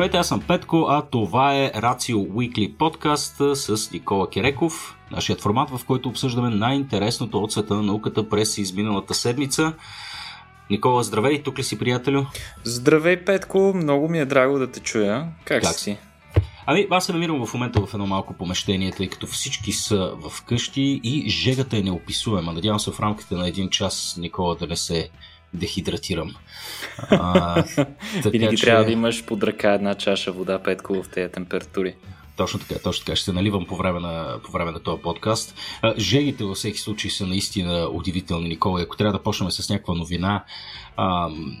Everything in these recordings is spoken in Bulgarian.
Здравейте, аз съм Петко, а това е Рацио Weekly подкаст с Никола Кереков, нашият формат, в който обсъждаме най-интересното от света на науката през изминалата седмица. Никола, здравей, тук ли си, приятелю? Здравей, Петко, много ми е драго да те чуя. Как, как си? Ами, аз се намирам в момента в едно малко помещение, тъй като всички са в къщи и жегата е неописуема. Надявам се в рамките на един час Никола да не се дехидратирам. А, така, Винаги че... трябва да имаш под ръка една чаша вода, Петко, в тези температури. Точно така, точно така. Ще се наливам по време на, по време на този подкаст. Жегите във всеки случай са наистина удивителни, Никола. Ако трябва да почнем с някаква новина, ам,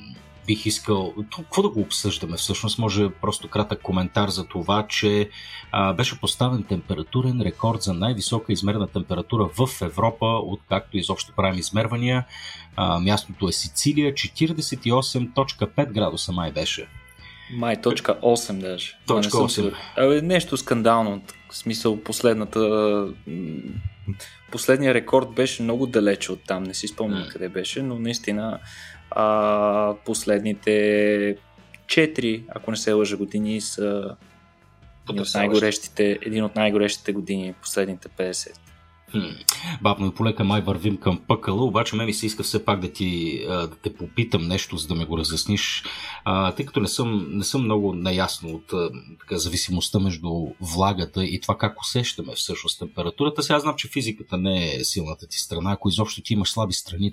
бих искал. Какво да го обсъждаме всъщност? Може просто кратък коментар за това, че а, беше поставен температурен рекорд за най-висока измерена температура в Европа, откакто изобщо правим измервания. А, мястото е Сицилия, 48.5 градуса май беше. Май, точка 8 даже. Точка 8. Абе, нещо скандално. В смисъл, последната... Последният рекорд беше много далече от там, не си спомням mm. къде беше, но наистина а, последните 4, ако не се лъжа години, са един от, най-горещите, един от най-горещите години, последните 50. Бавно и полека май вървим към пъкъла, обаче ме ми се иска все пак да ти да те попитам нещо, за да ме го разясниш, а, тъй като не съм, не съм много наясно от така, зависимостта между влагата и това как усещаме всъщност температурата. Сега знам, че физиката не е силната ти страна, ако изобщо ти имаш слаби страни,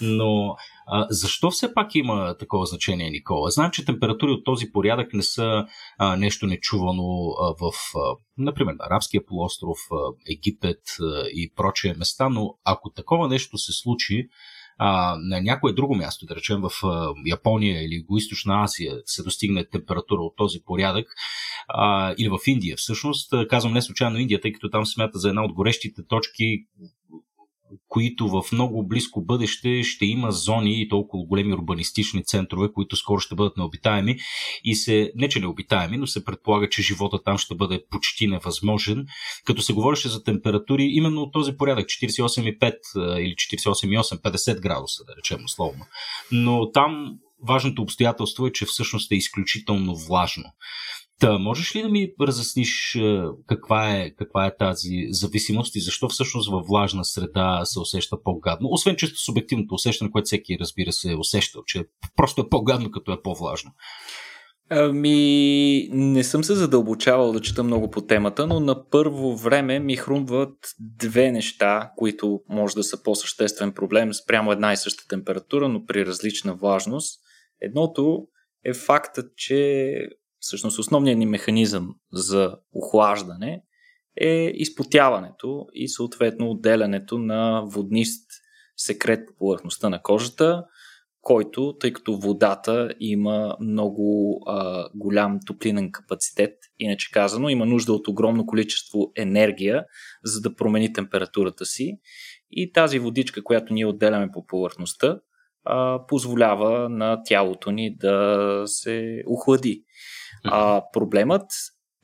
но а, защо все пак има такова значение, Никола? Знам, че температури от този порядък не са а, нещо нечувано а, в, а, например, на Арабския полуостров, а, Египет а, и прочие места, но ако такова нещо се случи, а, на някое друго място, да речем в а, Япония или Юго-Источна Азия, се достигне температура от този порядък, а, или в Индия всъщност, казвам не случайно Индия, тъй като там смята за една от горещите точки които в много близко бъдеще ще има зони и толкова големи урбанистични центрове, които скоро ще бъдат необитаеми и се, не че необитаеми, но се предполага, че живота там ще бъде почти невъзможен. Като се говореше за температури, именно от този порядък 48,5 или 48,8, 50 градуса, да речем условно. Но там важното обстоятелство е, че всъщност е изключително влажно. Та, можеш ли да ми разясниш е, каква е, каква е тази зависимост и защо всъщност във влажна среда се усеща по-гадно? Освен често субективното усещане, което всеки, разбира се, е усещал, че просто е по-гадно, като е по-влажно. Ами, не съм се задълбочавал да чета много по темата, но на първо време ми хрумват две неща, които може да са по-съществен проблем спрямо една и съща температура, но при различна влажност. Едното е фактът, че всъщност основният ни механизъм за охлаждане е изпотяването и съответно отделянето на воднист секрет по повърхността на кожата, който, тъй като водата има много а, голям топлинен капацитет, иначе казано, има нужда от огромно количество енергия, за да промени температурата си. И тази водичка, която ние отделяме по повърхността, а, позволява на тялото ни да се охлади. А, проблемът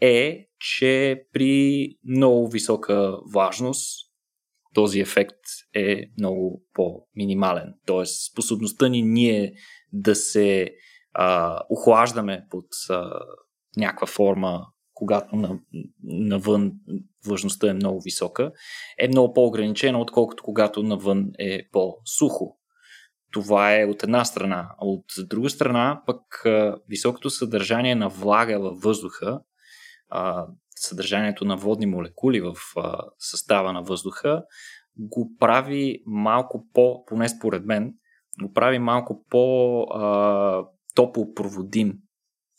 е, че при много висока важност този ефект е много по-минимален. Тоест, способността ни ние да се а, охлаждаме под а, някаква форма, когато на, навън влажността е много висока, е много по-ограничена, отколкото когато навън е по-сухо. Това е от една страна. От друга страна, пък високото съдържание на влага във въздуха, съдържанието на водни молекули в състава на въздуха, го прави малко по, поне според мен, го прави малко по топлопроводим.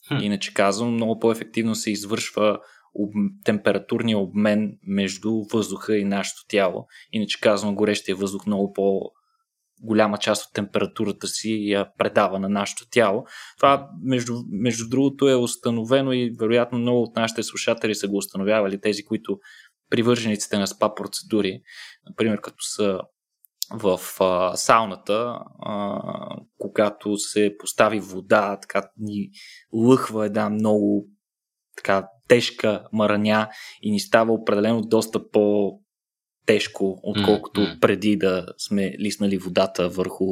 Хм. Иначе казвам, много по-ефективно се извършва об... температурния обмен между въздуха и нашето тяло. Иначе казвам, горещия въздух много по- голяма част от температурата си я предава на нашето тяло. Това, между, между другото, е установено и вероятно много от нашите слушатели са го установявали, тези, които привържениците на спа процедури, например, като са в а, сауната, а, когато се постави вода, така ни лъхва една много така тежка мараня и ни става определено доста по тежко, отколкото mm-hmm. преди да сме лиснали водата върху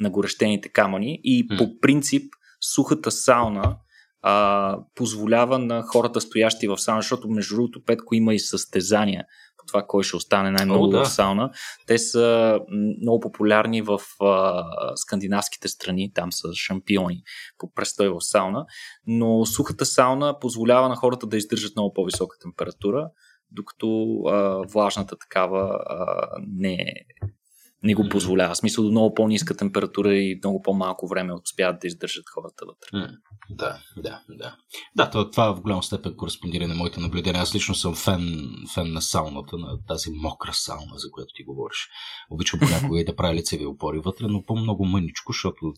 нагорещените камъни. И mm-hmm. по принцип сухата сауна а, позволява на хората стоящи в сауна, защото между другото Петко има и състезания по това кой ще остане най-много О, да. в сауна. Те са много популярни в а, скандинавските страни, там са шампиони по престой в сауна, но сухата сауна позволява на хората да издържат много по-висока температура, докато а, влажната такава а, не не го позволява. В смисъл до много по-ниска температура и много по-малко време успяват да издържат хората вътре. Да, да, да. Да, това в голяма степен кореспондира на моите наблюдения. Аз лично съм фен, фен на сауната, на тази мокра сауна, за която ти говориш. Обичам понякога и да правя лицеви опори вътре, но по-много мъничко, защото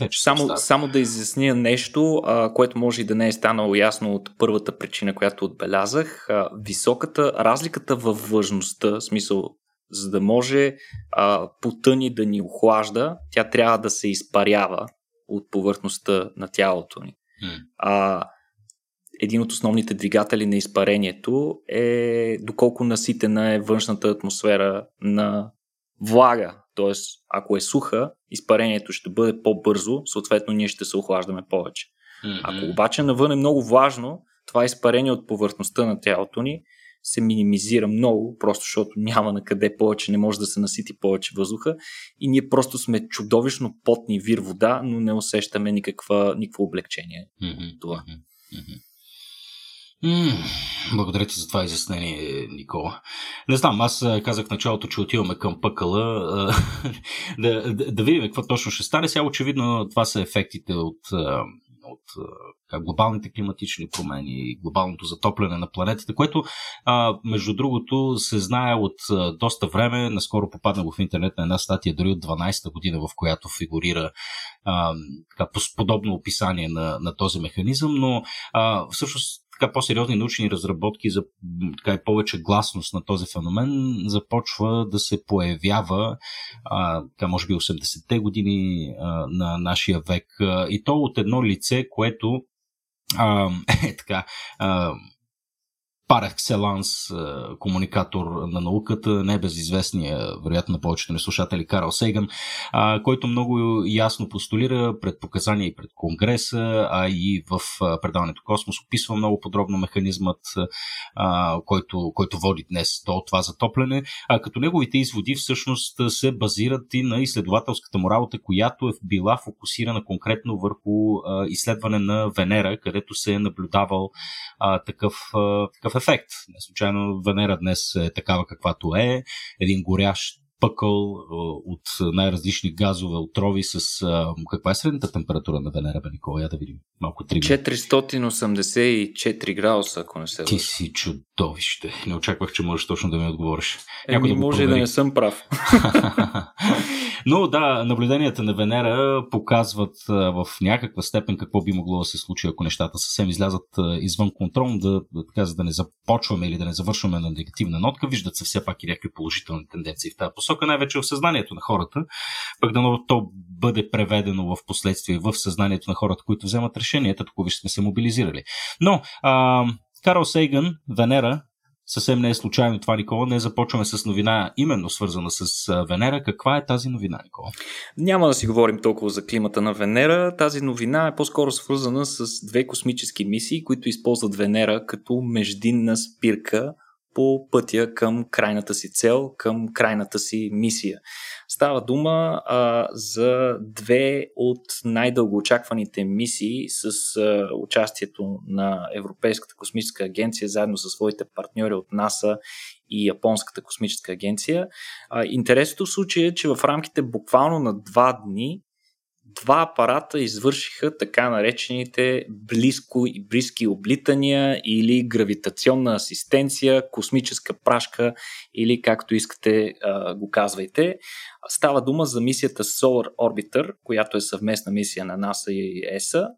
вече само, само да изясня нещо, а, което може и да не е станало ясно от първата причина, която отбелязах. А, високата разликата във влажността, в смисъл за да може а, потъни да ни охлажда, тя трябва да се изпарява от повърхността на тялото ни. Mm. А, един от основните двигатели на изпарението е доколко наситена е външната атмосфера на влага. Тоест, ако е суха, изпарението ще бъде по-бързо, съответно ние ще се охлаждаме повече. Mm-hmm. Ако обаче навън е много важно, това изпарение от повърхността на тялото ни се минимизира много, просто защото няма на къде повече, не може да се насити повече въздуха и ние просто сме чудовищно потни вир вода, но не усещаме никаква, никакво облегчение mm-hmm. това. Mm-hmm. Благодаря ти за това изяснение, Никола. Не знам, аз казах в началото, че отиваме към пъкъла да, да, да видим какво точно ще стане. Сега очевидно това са ефектите от от глобалните климатични промени, глобалното затопляне на планетата, което, между другото, се знае от доста време. Наскоро попадна в интернет на една статия, дори от 12-та година, в която фигурира подобно описание на, на този механизъм, но всъщност така по-сериозни научни разработки за така и повече гласност на този феномен започва да се появява а, така може би 80-те години а, на нашия век. А, и то от едно лице, което а, е така а, пар екселанс комуникатор на науката, небезизвестния, вероятно на повечето ни слушатели, Карл Сейган, който много ясно постулира пред показания и пред Конгреса, а и в предаването Космос. Описва много подробно механизмът, който, който води днес до това затопляне, а като неговите изводи всъщност се базират и на изследователската му работа, която е била фокусирана конкретно върху изследване на Венера, където се е наблюдавал такъв, такъв ефект. Не случайно Венера днес е такава каквато е, един горящ пъкъл от най-различни газове, отрови с... Каква е средната температура на Венера, бе, Никола? Я да видим. Малко 3 484 градуса, ако не се Ти си чудовище. Не очаквах, че можеш точно да ми отговориш. Еми, да може и да не съм прав. Но да, наблюденията на Венера показват в някаква степен какво би могло да се случи, ако нещата съвсем излязат извън контрол, да, така, за да не започваме или да не завършваме на негативна нотка. Виждат се все пак и някакви положителни тенденции в тази посока, най-вече в съзнанието на хората, пък да то бъде преведено в последствие в съзнанието на хората, които вземат решенията, тук виж сме се мобилизирали. Но а, Карл Сейган, Венера, съвсем не е случайно това, Никола. Не започваме с новина именно свързана с Венера. Каква е тази новина, Никола? Няма да си говорим толкова за климата на Венера. Тази новина е по-скоро свързана с две космически мисии, които използват Венера като междинна спирка по пътя към крайната си цел, към крайната си мисия. Става дума а, за две от най-дългоочакваните мисии с а, участието на Европейската космическа агенция заедно със своите партньори от НАСА и Японската космическа агенция. Интересното в случая е, че в рамките буквално на два дни два апарата извършиха така наречените близко и близки облитания или гравитационна асистенция, космическа прашка или както искате го казвайте. Става дума за мисията Solar Orbiter, която е съвместна мисия на НАСА и ЕСА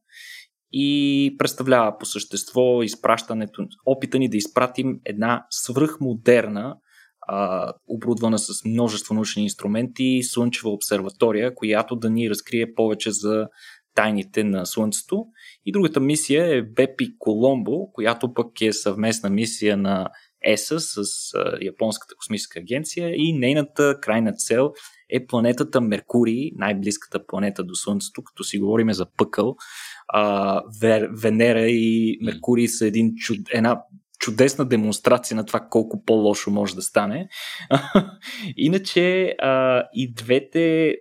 и представлява по същество изпращането, опита ни да изпратим една свръхмодерна а, оборудвана с множество научни инструменти, слънчева обсерватория, която да ни разкрие повече за тайните на Слънцето. И другата мисия е Бепи Коломбо, която пък е съвместна мисия на ЕСА с а, Японската космическа агенция и нейната крайна цел е планетата Меркурий, най-близката планета до Слънцето, като си говориме за пъкъл. а, Венера и Меркурий са един чуд, една чудесна демонстрация на това колко по-лошо може да стане. Иначе а, и двете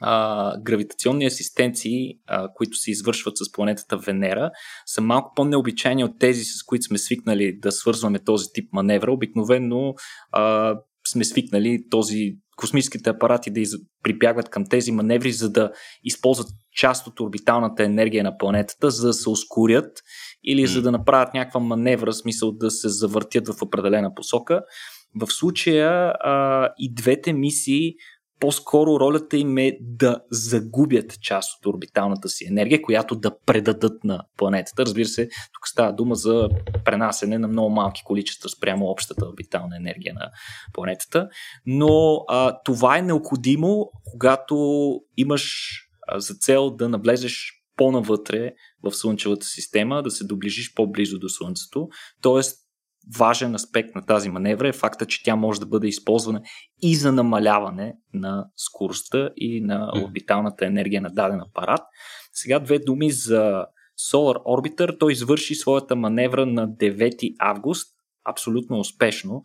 а, гравитационни асистенции, а, които се извършват с планетата Венера, са малко по-необичайни от тези, с които сме свикнали да свързваме този тип маневра. Обикновено а, сме свикнали този космическите апарати да из... прибягват към тези маневри, за да използват част от орбиталната енергия на планетата, за да се ускорят или за да направят някаква маневра, смисъл да се завъртят в определена посока. В случая а, и двете мисии по-скоро ролята им е да загубят част от орбиталната си енергия, която да предадат на планетата. Разбира се, тук става дума за пренасене на много малки количества спрямо общата орбитална енергия на планетата. Но а, това е необходимо, когато имаш за цел да навлезеш по-навътре в Слънчевата система, да се доближиш по-близо до Слънцето. Тоест, важен аспект на тази маневра е факта, че тя може да бъде използвана и за намаляване на скоростта и на орбиталната енергия на даден апарат. Сега две думи за Solar Orbiter. Той извърши своята маневра на 9 август, абсолютно успешно.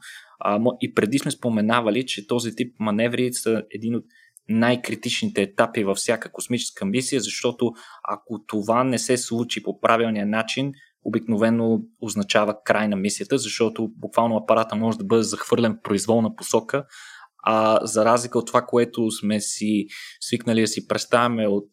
И преди сме споменавали, че този тип маневри са един от най-критичните етапи във всяка космическа мисия, защото ако това не се случи по правилния начин, обикновено означава край на мисията, защото буквално апарата може да бъде захвърлен в произволна посока, а за разлика от това, което сме си свикнали да си представяме от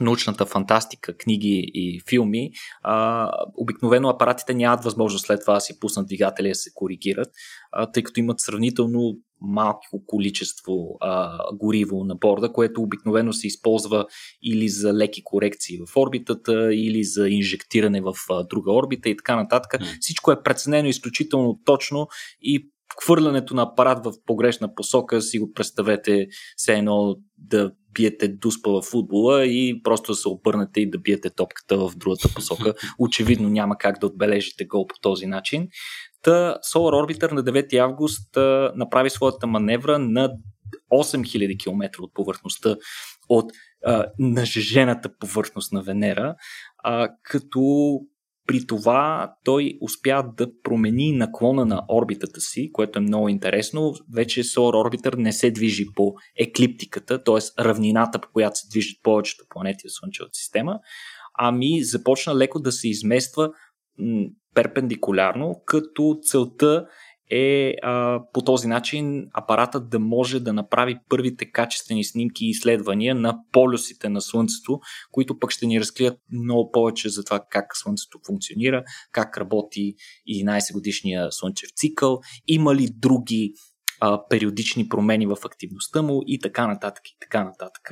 научната фантастика, книги и филми, а, обикновено апаратите нямат възможност след това да си пуснат двигатели да се коригират, а, тъй като имат сравнително малко количество а, гориво на борда, което обикновено се използва или за леки корекции в орбитата, или за инжектиране в а, друга орбита и така нататък. Mm. Всичко е преценено изключително точно и хвърлянето на апарат в погрешна посока си го представете все едно да биете дуспа в футбола и просто да се обърнете и да биете топката в другата посока. Очевидно няма как да отбележите гол по този начин. Та Solar Orbiter на 9 август а, направи своята маневра на 8000 км от повърхността от а, нажежената повърхност на Венера, а, като при това той успя да промени наклона на орбитата си, което е много интересно. Вече Solar Orbiter не се движи по еклиптиката, т.е. равнината, по която се движат повечето планети в Слънчевата система, ами започна леко да се измества перпендикулярно, като целта е а, по този начин апаратът да може да направи първите качествени снимки и изследвания на полюсите на Слънцето, които пък ще ни разкрият много повече за това как Слънцето функционира, как работи 11 годишния Слънчев цикъл, има ли други а, периодични промени в активността му и така нататък и така нататък.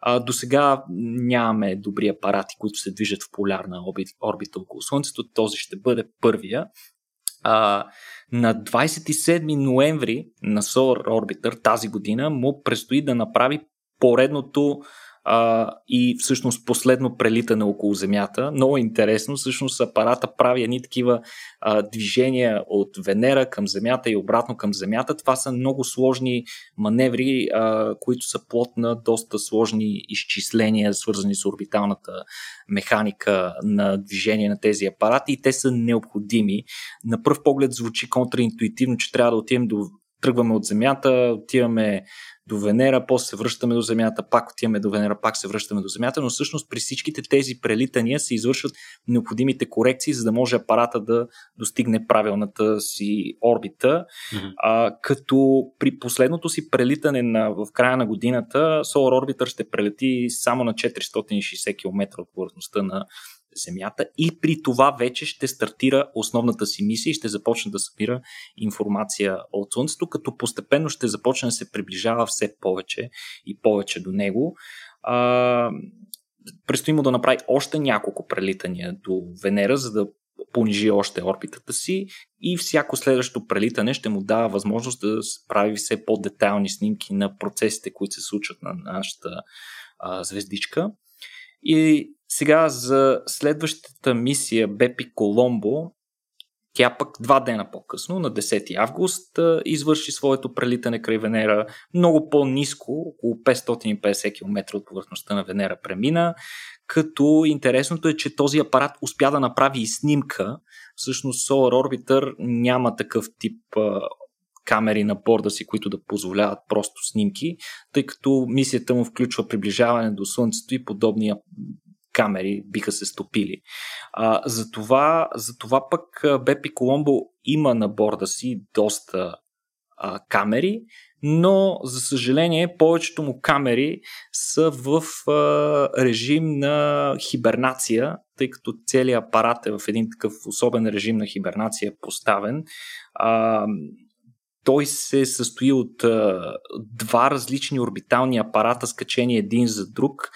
А, до сега нямаме добри апарати, които се движат в полярна орбита около Слънцето. Този ще бъде първия. А, на 27 ноември на Solar Orbiter тази година му предстои да направи поредното а, и всъщност последно прелитане около Земята. Много интересно, всъщност апарата прави едни такива а, движения от Венера към Земята и обратно към Земята. Това са много сложни маневри, а, които са плод на доста сложни изчисления, свързани с орбиталната механика на движение на тези апарати и те са необходими. На пръв поглед звучи контраинтуитивно, че трябва да отидем до тръгваме от Земята, отиваме до Венера, после се връщаме до Земята, пак отиваме до Венера, пак се връщаме до Земята, но всъщност при всичките тези прелитания се извършват необходимите корекции, за да може апарата да достигне правилната си орбита. Mm-hmm. А, като при последното си прелитане на, в края на годината, Solar Orbiter ще прелети само на 460 км от повърхността на Земята и при това вече ще стартира основната си мисия и ще започне да събира информация от Слънцето, като постепенно ще започне да се приближава все повече и повече до него. А, предстои му да направи още няколко прелитания до Венера, за да понижи още орбитата си и всяко следващо прелитане ще му дава възможност да прави все по-детайлни снимки на процесите, които се случват на нашата а, звездичка. И сега за следващата мисия Бепи Коломбо, Тя пък два дена по-късно, на 10 август, извърши своето прелитане край Венера много по-низко, около 550 км от повърхността на Венера премина, като интересното е, че този апарат успя да направи и снимка. Всъщност Solar Orbiter няма такъв тип камери на борда си, които да позволяват просто снимки, тъй като мисията му включва приближаване до Слънцето и подобни камери биха се стопили. А, затова, затова пък Бепи Коломбо има на борда си доста а, камери, но за съжаление повечето му камери са в а, режим на хибернация, тъй като целият апарат е в един такъв особен режим на хибернация поставен. А, той се състои от а, два различни орбитални апарата, скачени един за друг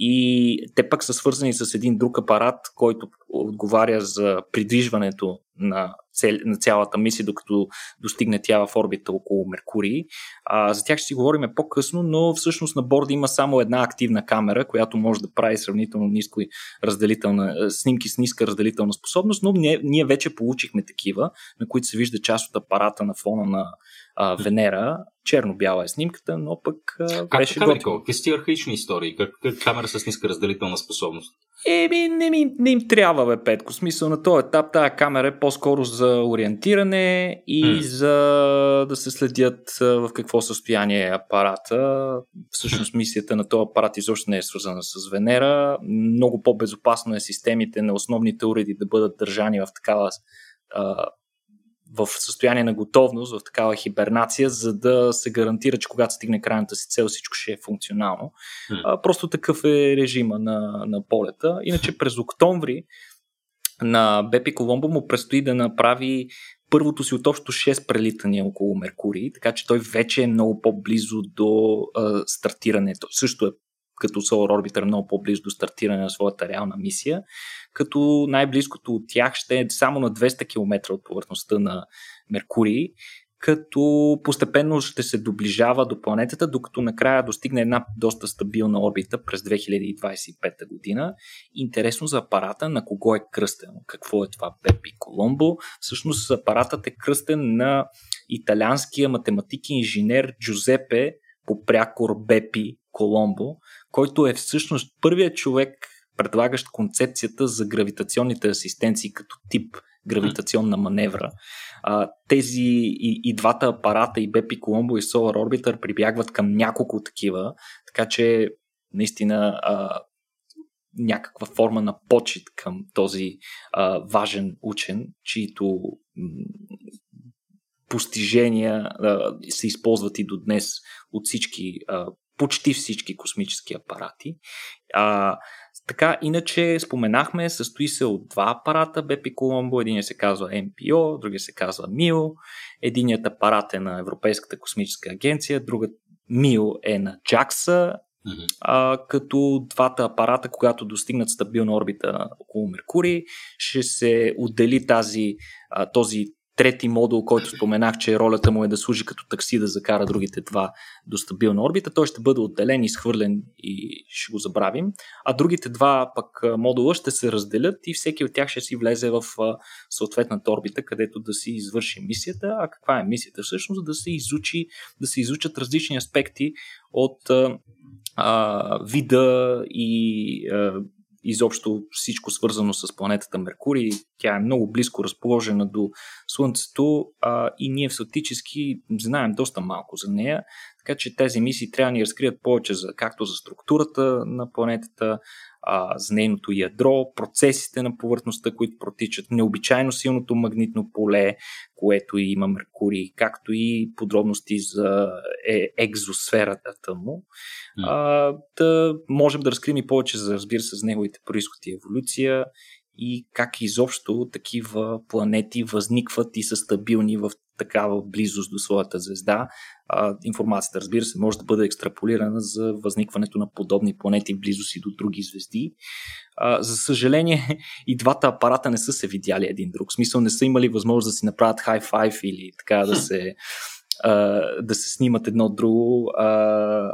и те пък са свързани с един друг апарат, който отговаря за придвижването на, на цялата мисия, докато достигне тя в орбита около Меркурий. А, за тях ще си говорим по-късно, но всъщност на борда има само една активна камера, която може да прави сравнително ниско разделителна, снимки с ниска разделителна способност, но ние, ние вече получихме такива, на които се вижда част от апарата на фона на а, Венера. Черно-бяла е снимката, но пък а, как беше готино. Какви сте архаични истории? Как, как камера с ниска разделителна способност? Еми, не, ми, не им трябва, бе, Петко. Смисъл на този етап, тази камера е по-скоро за ориентиране и mm. за да се следят в какво състояние е апарата. Всъщност мисията на този апарат изобщо не е свързана с Венера. Много по-безопасно е системите на основните уреди да бъдат държани в такава в състояние на готовност, в такава хибернация, за да се гарантира, че когато стигне крайната си цел, всичко ще е функционално. Mm. А, просто такъв е режима на, на полета. Иначе през октомври на Бепи Коломбо му предстои да направи първото си от общо 6 прелитания около Меркурий, така че той вече е много по-близо до а, стартирането. Също е като Solar Orbiter много по-близо до стартиране на своята реална мисия като най-близкото от тях ще е само на 200 км от повърхността на Меркурий, като постепенно ще се доближава до планетата, докато накрая достигне една доста стабилна орбита през 2025 година. Интересно за апарата на кого е кръстен, какво е това Пепи Коломбо. Всъщност апаратът е кръстен на италианския математик и инженер Джузепе по прякор Бепи Коломбо, който е всъщност първият човек предлагащ концепцията за гравитационните асистенции като тип гравитационна маневра. Тези и, и двата апарата, и Бепи Коломбо и Solar Orbiter, прибягват към няколко такива, така че наистина а, някаква форма на почет към този а, важен учен, чието постижения а, се използват и до днес от всички, а, почти всички космически апарати. А, така, иначе споменахме, състои се от два апарата Бепи Коломбо. Единият се казва MPO, другия се казва MIO. Единият апарат е на Европейската космическа агенция, другът MIO е на JAXA, Mm-hmm. А, като двата апарата, когато достигнат стабилна орбита около Меркурий, ще се отдели тази, а, този трети модул, който споменах, че ролята му е да служи като такси да закара другите два до стабилна орбита, той ще бъде отделен, изхвърлен и ще го забравим. А другите два пък модула ще се разделят и всеки от тях ще си влезе в съответната орбита, където да си извърши мисията. А каква е мисията всъщност? Да се изучи, да се изучат различни аспекти от а, вида и а, изобщо всичко свързано с планетата Меркурий. Тя е много близко разположена до Слънцето а, и ние фактически знаем доста малко за нея, така че тези мисии трябва да ни разкрият повече за, както за структурата на планетата, а, за нейното ядро, процесите на повърхността, които протичат, необичайно силното магнитно поле, което има Меркурий, както и подробности за е, екзосферата му. А, да можем да разкрием и повече за, разбира се, за неговите происход и еволюция и как изобщо такива планети възникват и са стабилни в такава близост до своята звезда. А, информацията, разбира се, може да бъде екстраполирана за възникването на подобни планети в близост и до други звезди. А, за съжаление, и двата апарата не са се видяли един друг. В смисъл не са имали възможност да си направят хай-файв или така да се, а, да се снимат едно от друго. А,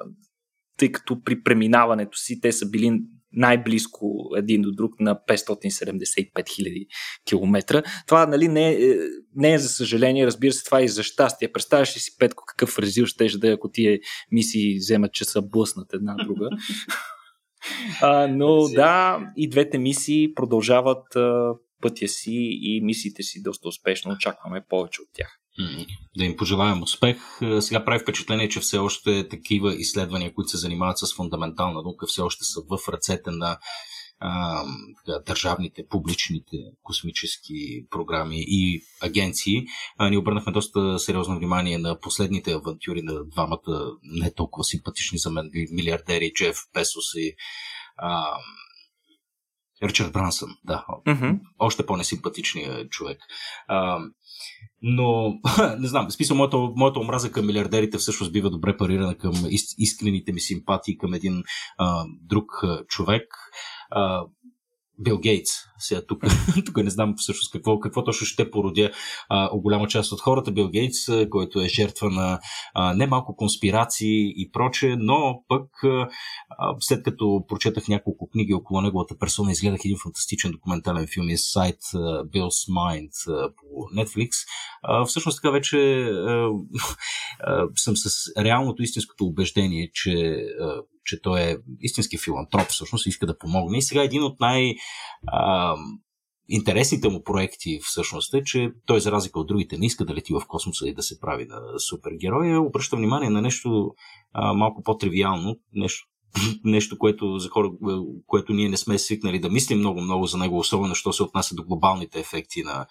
тъй като при преминаването си те са били най-близко един до друг на 575 000 км. Това нали, не, е, не е за съжаление, разбира се, това е и за щастие. Представяш ли си, Петко, какъв резил ще да е, ако тия мисии вземат, че са блъснат една друга. а, но да, и двете мисии продължават а, пътя си и мисиите си доста успешно. Очакваме повече от тях. Да им пожелаем успех. Е, сега прави впечатление, че все още такива изследвания, които се занимават с фундаментална наука, все още са в ръцете на а, така, държавните, публичните космически програми и агенции. А, ние обърнахме доста сериозно внимание на последните авантюри на двамата не толкова симпатични за мен милиардери Джеф Песос и а, Ричард Брансън, да. Mm-hmm. Още по-несимпатичният човек. А, но, не знам, смисъл, моята, моята омраза към милиардерите всъщност бива добре парирана към искрените ми симпатии към един а, друг човек. А, Бил Гейтс. Сега тук, тук не знам всъщност какво, какво точно ще породя а, голяма част от хората. Бил Гейтс, който е жертва на а, немалко конспирации и проче, но пък а, след като прочетах няколко книги около неговата персона, изгледах един фантастичен документален филм и сайт Bill's Mind а, по Netflix. А, всъщност така вече а, а, съм с реалното истинското убеждение, че а, че той е истински филантроп, всъщност иска да помогне. И сега един от най- интересните му проекти всъщност е, че той за разлика от другите не иска да лети в космоса и да се прави на супергероя. Обръща внимание на нещо а, малко по-тривиално, нещо, нещо, което за хора, което ние не сме свикнали да мислим много-много за него, особено що се отнася до глобалните ефекти на,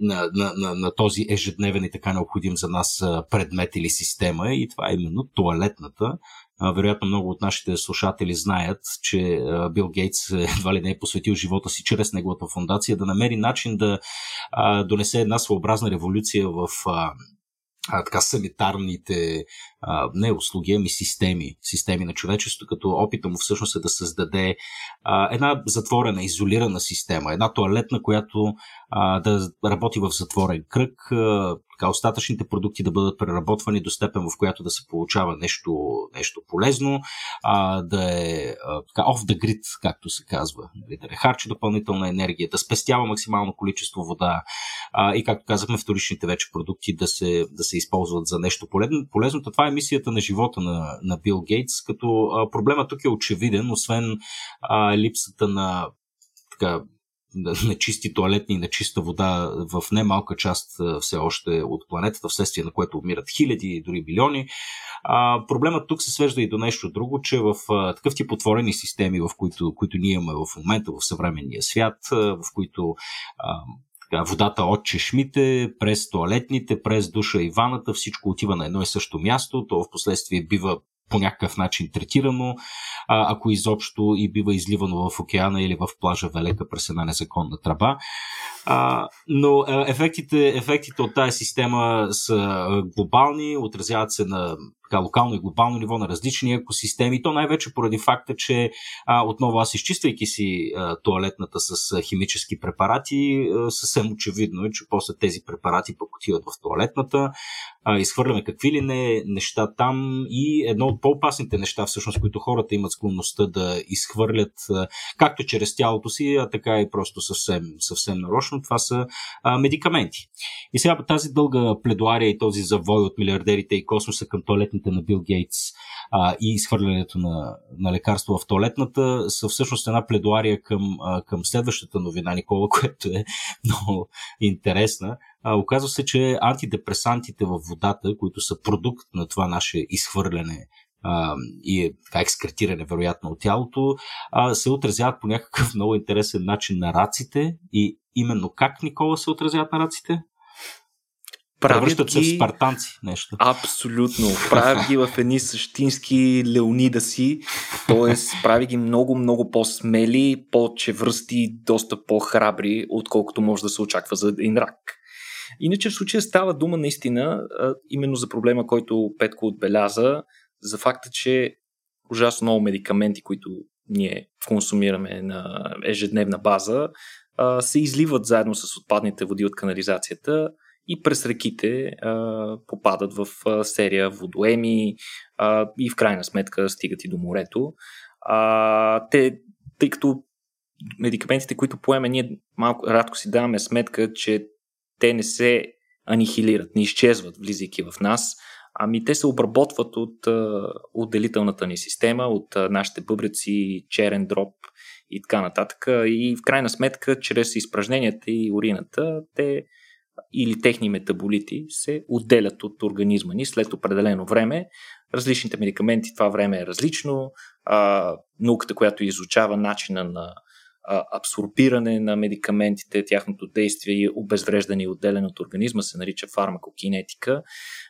на, на, на, на този ежедневен и така необходим за нас предмет или система и това е именно туалетната, вероятно много от нашите слушатели знаят, че Бил Гейтс едва ли не е посветил живота си чрез неговата фундация да намери начин да донесе една своеобразна революция в а, така санитарните а, не услуги, ами системи, системи на човечеството, като опита му всъщност е да създаде а, една затворена, изолирана система, една туалетна, която а, да работи в затворен кръг, така, остатъчните продукти да бъдат преработвани до степен, в която да се получава нещо, нещо полезно, а, да е така, off the grid, както се казва, нали, да не харчи допълнителна енергия, да спестява максимално количество вода а, и, както казахме, вторичните вече продукти да се, да се използват за нещо полезно. Полезното това е мисията на живота на, на Бил Гейтс, като а, проблема тук е очевиден, освен а, липсата на така, на чисти туалетни и на чиста вода в немалка част все още от планетата, вследствие на което умират хиляди, дори милиони. Проблемът тук се свежда и до нещо друго, че в такъв тип отворени системи, в които, които ние имаме в момента в съвременния свят, в които водата от чешмите, през туалетните, през душа и ваната, всичко отива на едно и също място, то в последствие бива по някакъв начин третирано, а, ако изобщо и бива изливано в океана или в плажа Велека през една незаконна тръба. А, но ефектите, ефектите от тази система са глобални, отразяват се на така, локално и глобално ниво на различни екосистеми. То най-вече поради факта, че а, отново аз изчиствайки си а, туалетната с а, химически препарати, а, съвсем очевидно е, че после тези препарати пък отиват в туалетната, а, изхвърляме какви ли не неща там и едно от по-опасните неща, всъщност, които хората имат склонността да изхвърлят а, както чрез тялото си, а така и просто съвсем, съвсем нарочно, това са а, медикаменти. И сега тази дълга пледуария и този завой от милиардерите и космоса към туалетната проектите на Бил Гейтс а, и изхвърлянето на, на лекарство в туалетната са всъщност една пледуария към, а, към следващата новина, Никола, която е много интересна. А, оказва се, че антидепресантите в водата, които са продукт на това наше изхвърляне и е, така екскретиране, вероятно, от тялото, се отразяват по някакъв много интересен начин на раците и именно как, Никола, се отразяват на раците? Превръщат се в спартанци нещо. Абсолютно. Прави ги в едни същински леонида си, т.е. прави ги много, много по-смели, по-чевръсти, доста по-храбри, отколкото може да се очаква за един рак. Иначе в случая става дума наистина именно за проблема, който Петко отбеляза, за факта, че ужасно много медикаменти, които ние консумираме на ежедневна база, се изливат заедно с отпадните води от канализацията и през реките а, попадат в а, серия водоеми а, и в крайна сметка стигат и до морето. А, те, тъй като медикаментите, които поеме, ние малко радко си даваме сметка, че те не се анихилират, не изчезват, влизайки в нас, ами те се обработват от отделителната ни система, от нашите бъбреци, черен дроб и така нататък. И в крайна сметка, чрез изпражненията и урината, те или техни метаболити се отделят от организма ни след определено време. Различните медикаменти това време е различно. А, науката, която изучава начина на а, абсорбиране на медикаментите, тяхното действие и обезвреждане и отделяне от организма се нарича фармакокинетика.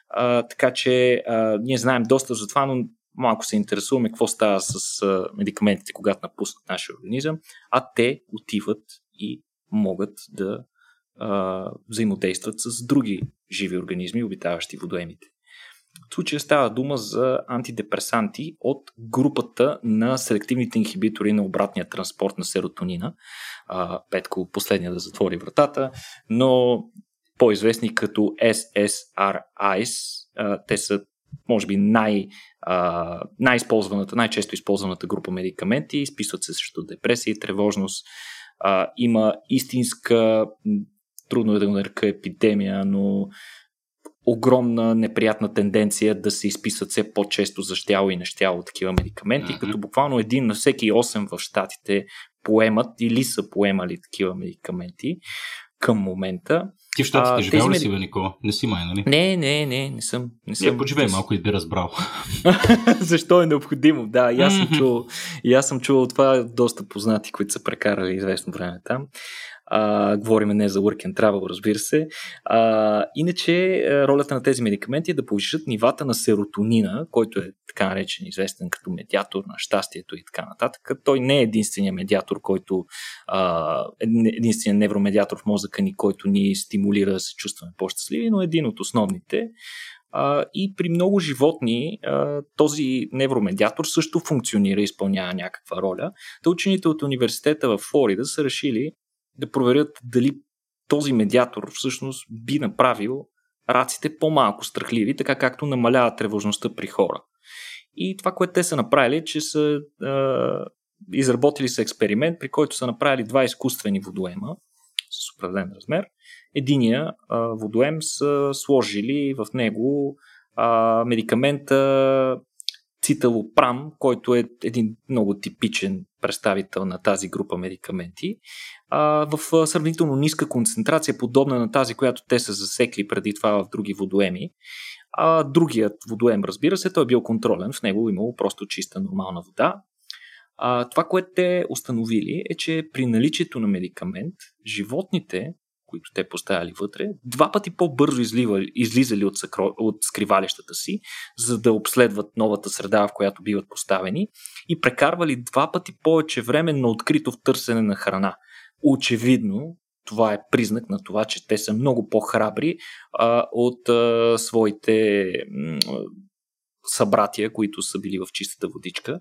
А, така че а, ние знаем доста за това, но малко се интересуваме какво става с а, медикаментите, когато напуснат нашия организъм, а те отиват и могат да а, взаимодействат с други живи организми, обитаващи водоемите. В случая става дума за антидепресанти от групата на селективните инхибитори на обратния транспорт на серотонина. А, Петко последния да затвори вратата, но по-известни като SSRIs. А, те са може би най, а, най-използваната, най-често използваната група медикаменти. Изписват се срещу депресия и тревожност. А, има истинска, трудно е да го нарека епидемия, но огромна неприятна тенденция да се изписват все по-често за щяло и нещяло такива медикаменти, mm-hmm. като буквално един на всеки 8 в щатите поемат или са поемали такива медикаменти към момента. Ти в щатите живял ли си, бе, Никола? Не си май, нали? Не, не, не, не съм. Не съм. Я поживей малко и би разбрал. Защо е необходимо? Да, и аз съм чувал, и аз съм чувал това доста познати, които са прекарали известно време там. А, говориме не за work and travel, разбира се. А, иначе ролята на тези медикаменти е да повишат нивата на серотонина, който е така наречен известен като медиатор на щастието и така нататък. Той не е единствения медиатор, който а, единствения невромедиатор в мозъка ни, който ни стимулира да се чувстваме по-щастливи, но един от основните. А, и при много животни а, този невромедиатор също функционира изпълнява някаква роля. Та учените от университета в Флорида са решили да проверят дали този медиатор всъщност би направил раците по-малко страхливи, така както намалява тревожността при хора. И това, което те са направили, е, че са е, изработили са експеримент, при който са направили два изкуствени водоема с определен размер. Единия е, водоем са сложили в него е, медикамента циталопрам, който е един много типичен представител на тази група медикаменти, а, в сравнително ниска концентрация, подобна на тази, която те са засекли преди това в други водоеми. А другият водоем, разбира се, той е бил контролен, в него имало просто чиста нормална вода. А, това, което те установили е, че при наличието на медикамент, животните които те поставяли вътре, два пъти по-бързо изливали, излизали от, съкро, от скривалищата си, за да обследват новата среда, в която биват поставени и прекарвали два пъти повече време на открито в търсене на храна. Очевидно, това е признак на това, че те са много по-храбри а, от а, своите м- събратия, които са били в чистата водичка.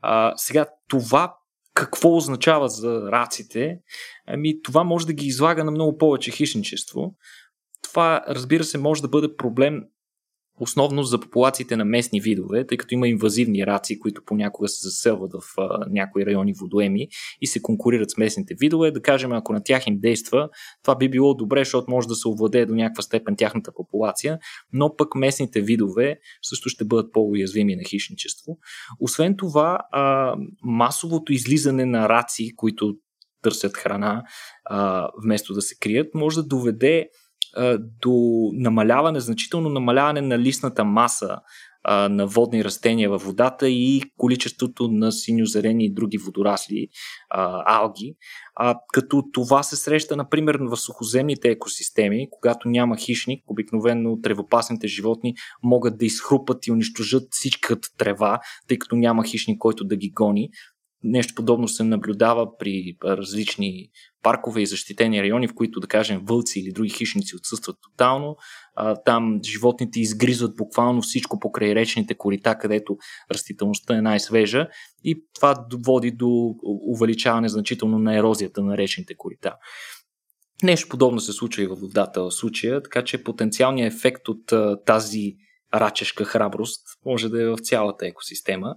А, сега, това какво означава за раците, ами това може да ги излага на много повече хищничество. Това, разбира се, може да бъде проблем основно за популациите на местни видове, тъй като има инвазивни раци, които понякога се заселват в а, някои райони водоеми и се конкурират с местните видове. Да кажем, ако на тях им действа, това би било добре, защото може да се овладее до някаква степен тяхната популация, но пък местните видове също ще бъдат по-уязвими на хищничество. Освен това, а, масовото излизане на раци, които търсят храна, а, вместо да се крият, може да доведе до намаляване, значително намаляване на листната маса на водни растения във водата и количеството на синьозелени и други водорасли, а, алги. А, като това се среща, например, в сухоземните екосистеми, когато няма хищник, обикновено тревопасните животни могат да изхрупат и унищожат всичката трева, тъй като няма хищник, който да ги гони. Нещо подобно се наблюдава при различни паркове и защитени райони, в които, да кажем, вълци или други хищници отсъстват тотално. Там животните изгризват буквално всичко покрай речните корита, където растителността е най-свежа и това води до увеличаване значително на ерозията на речните корита. Нещо подобно се случва и във водата в случая, така че потенциалният ефект от тази рачешка храброст може да е в цялата екосистема.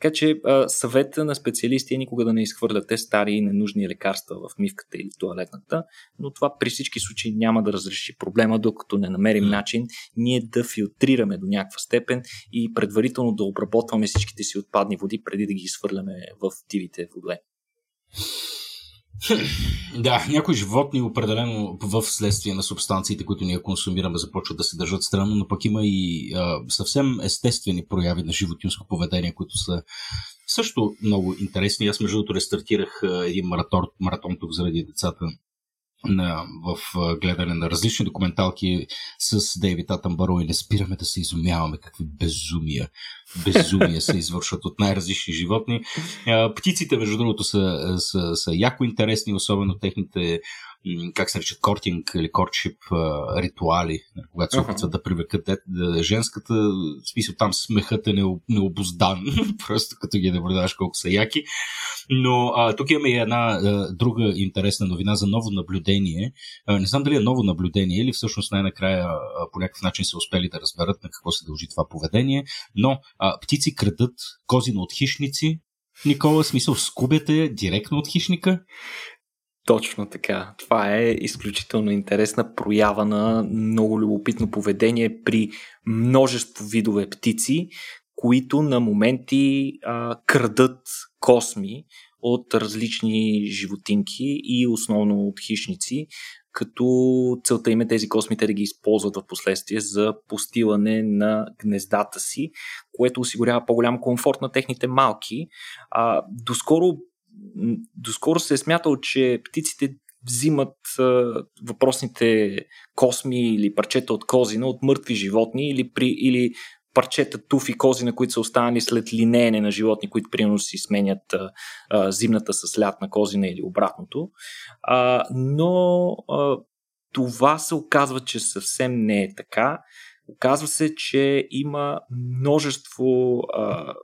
Така че а, съвета на специалисти е никога да не изхвърляте стари и ненужни лекарства в мивката или туалетната, но това при всички случаи няма да разреши проблема, докато не намерим начин ние да филтрираме до някаква степен и предварително да обработваме всичките си отпадни води преди да ги изхвърляме в дивите воде. Да, някои животни определено в следствие на субстанциите, които ние консумираме, започват да се държат странно, но пък има и а, съвсем естествени прояви на животинско поведение, които са също много интересни. Аз между другото рестартирах един маратон, маратон тук заради децата на, в гледане на различни документалки с Дейвид Атамбаро и не спираме да се изумяваме какви безумия, безумия се извършват от най-различни животни. Птиците, между другото, са, са, са яко интересни, особено техните как се наричат, кортинг или кортшип ритуали, когато се опитват да привлекат женската, в смисъл там смехът е необоздан, просто като ги наблюдаваш колко са яки. Но а, тук имаме и една а, друга интересна новина за ново наблюдение. А, не знам дали е ново наблюдение или всъщност най-накрая а, по някакъв начин са успели да разберат на какво се дължи това поведение, но а, птици крадат козина от хищници, Никола, смисъл, скубяте директно от хищника? Точно така. Това е изключително интересна проява на много любопитно поведение при множество видове птици, които на моменти а, крадат косми от различни животинки и основно от хищници, като целта им е тези космите да ги използват в последствие за постилане на гнездата си, което осигурява по-голям комфорт на техните малки. А, доскоро доскоро се е смятал, че птиците взимат а, въпросните косми или парчета от козина от мъртви животни или, при, или парчета туфи козина, които са останали след линеене на животни, които примерно си сменят а, а, зимната с лятна козина или обратното. А, но а, това се оказва, че съвсем не е така. Оказва се, че има множество а,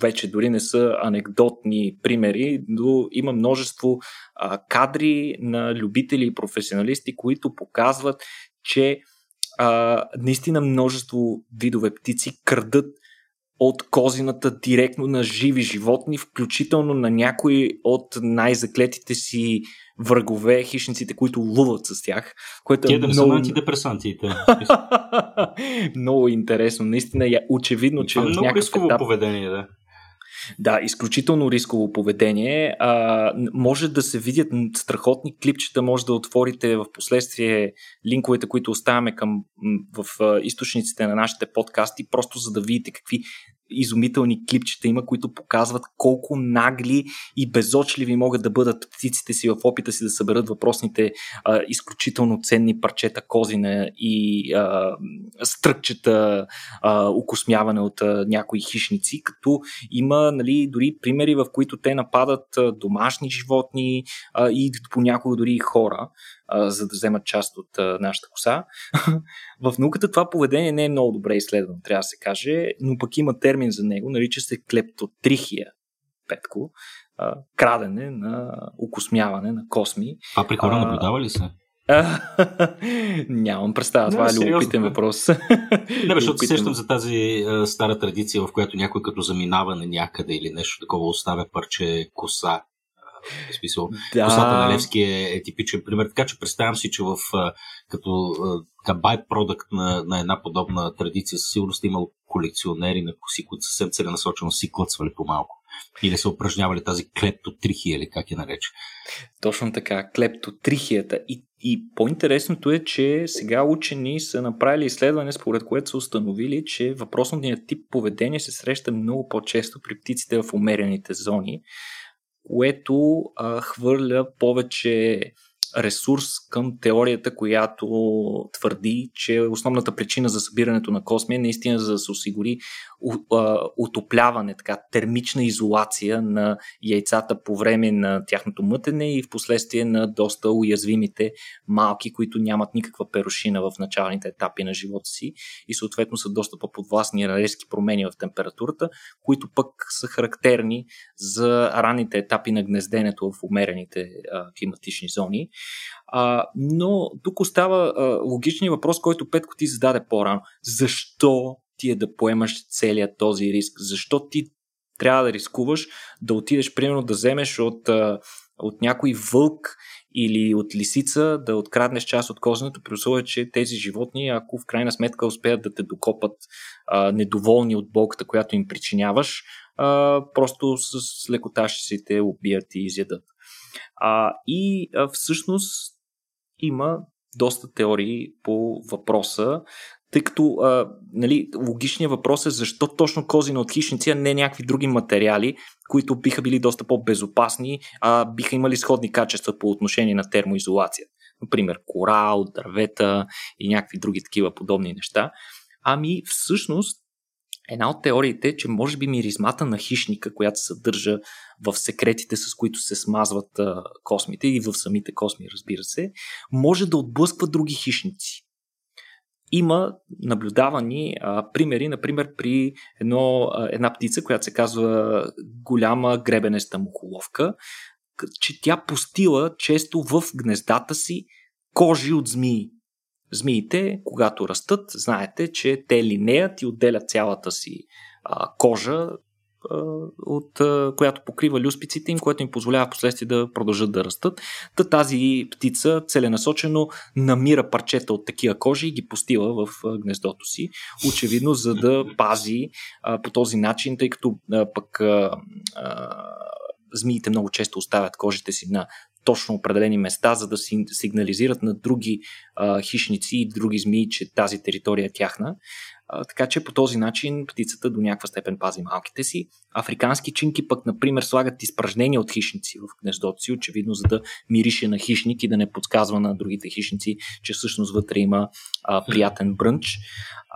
вече дори не са анекдотни примери, но има множество а, кадри на любители и професионалисти, които показват, че а, наистина множество видове птици крадат от козината директно на живи животни, включително на някои от най-заклетите си врагове, хищниците, които луват с тях. Което Те е да много... са антидепресантите. много интересно. Наистина е очевидно, че Това е много рисково етап... поведение, да. Да, изключително рисково поведение. А, може да се видят страхотни клипчета, може да отворите в последствие линковете, които оставяме към, в източниците на нашите подкасти, просто за да видите какви изумителни клипчета има, които показват колко нагли и безочливи могат да бъдат птиците си в опита си да съберат въпросните а, изключително ценни парчета козина и а, стръкчета а, окосмяване от а, някои хищници, като има нали, дори примери, в които те нападат домашни животни а, и понякога дори и хора а, за да вземат част от а, нашата коса. в науката това поведение не е много добре изследвано, трябва да се каже, но пък има термин за него, нарича се клептотрихия, Петко, а, крадене на окосмяване на косми. А при хора наблюдава ли се? Нямам представа, това е любопитен въпрос. Не, защото се сещам за тази а, стара традиция, в която някой като заминава на някъде или нещо такова оставя парче коса в смисъл, да. косата на Левски е, е типичен пример. Така че представям си, че в като така, байпродукт на, на една подобна традиция със сигурност е имал колекционери на коси, които съвсем целенасочено си клъцвали по-малко. Или са упражнявали тази клептотрихия, или как я нарече. Точно така, клептотрихията. И, и по-интересното е, че сега учени са направили изследване, според което са установили, че въпросният тип поведение се среща много по-често при птиците в умерените зони, което а, хвърля повече ресурс към теорията, която твърди, че основната причина за събирането на косми е наистина за да се осигури отопляване, така, термична изолация на яйцата по време на тяхното мътене и в последствие на доста уязвимите малки, които нямат никаква перушина в началните етапи на живота си и съответно са доста по-подвластни на резки промени в температурата, които пък са характерни за ранните етапи на гнезденето в умерените а, климатични зони. А, но тук остава логичният въпрос, който Петко ти зададе по-рано. Защо ти е да поемаш целият този риск? Защо ти трябва да рискуваш да отидеш, примерно, да вземеш от, от някой вълк или от лисица да откраднеш част от козенето, при условие, че тези животни, ако в крайна сметка успеят да те докопат а, недоволни от болката, която им причиняваш, а, просто с лекота ще си те убият и изядат. А, и а, всъщност има доста теории по въпроса, тъй като а, нали, логичният въпрос е защо точно козина от хищници, а не някакви други материали, които биха били доста по-безопасни, а биха имали сходни качества по отношение на термоизолация. Например, корал, дървета и някакви други такива подобни неща. Ами всъщност Една от теориите е, че може би миризмата на хищника, която се съдържа в секретите, с които се смазват а, космите и в самите косми, разбира се, може да отблъсква други хищници. Има наблюдавани а, примери, например при едно, а, една птица, която се казва голяма гребенеста мухоловка, че тя постила често в гнездата си кожи от змии. Змиите, когато растат, знаете, че те линеят и отделят цялата си а, кожа, от, която покрива люспиците им, което им позволява последствие да продължат да растат. Та тази птица целенасочено намира парчета от такива кожи и ги постила в гнездото си. Очевидно, за да пази а, по този начин, тъй като а, пък а, а, змиите много често оставят кожите си на точно определени места, за да си сигнализират на други а, хищници и други змии, че тази територия е тяхна. А, така че по този начин птицата до някаква степен пази малките си. Африкански чинки пък, например, слагат изпражнения от хищници в гнездото си, очевидно за да мирише на хищник и да не подсказва на другите хищници, че всъщност вътре има а, приятен брънч.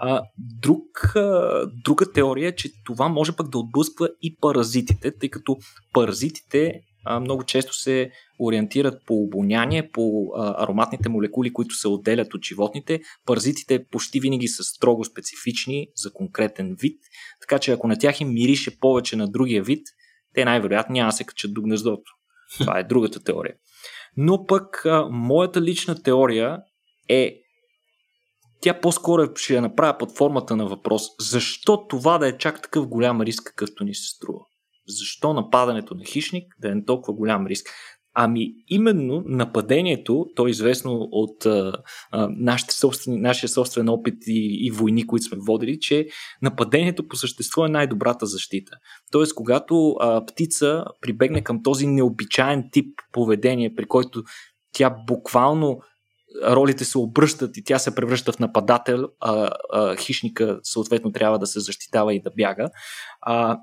А, друг, а, друга теория е, че това може пък да отблъсква и паразитите, тъй като паразитите а, много често се ориентират по обоняние, по а, ароматните молекули, които се отделят от животните. Паразитите почти винаги са строго специфични за конкретен вид, така че ако на тях им мирише повече на другия вид, те най-вероятно няма се качат до гнездото. Това е другата теория. Но пък а, моята лична теория е тя по-скоро ще я направя под формата на въпрос. Защо това да е чак такъв голям риск, какъвто ни се струва? Защо нападането на хищник да е толкова голям риск? Ами именно нападението, то е известно от а, а, нашите нашия собствен опит и, и войни, които сме водили, че нападението по същество е най-добрата защита. Тоест, когато а, птица прибегне към този необичаен тип поведение, при който тя буквално ролите се обръщат и тя се превръща в нападател, а, а хищника съответно трябва да се защитава и да бяга. А,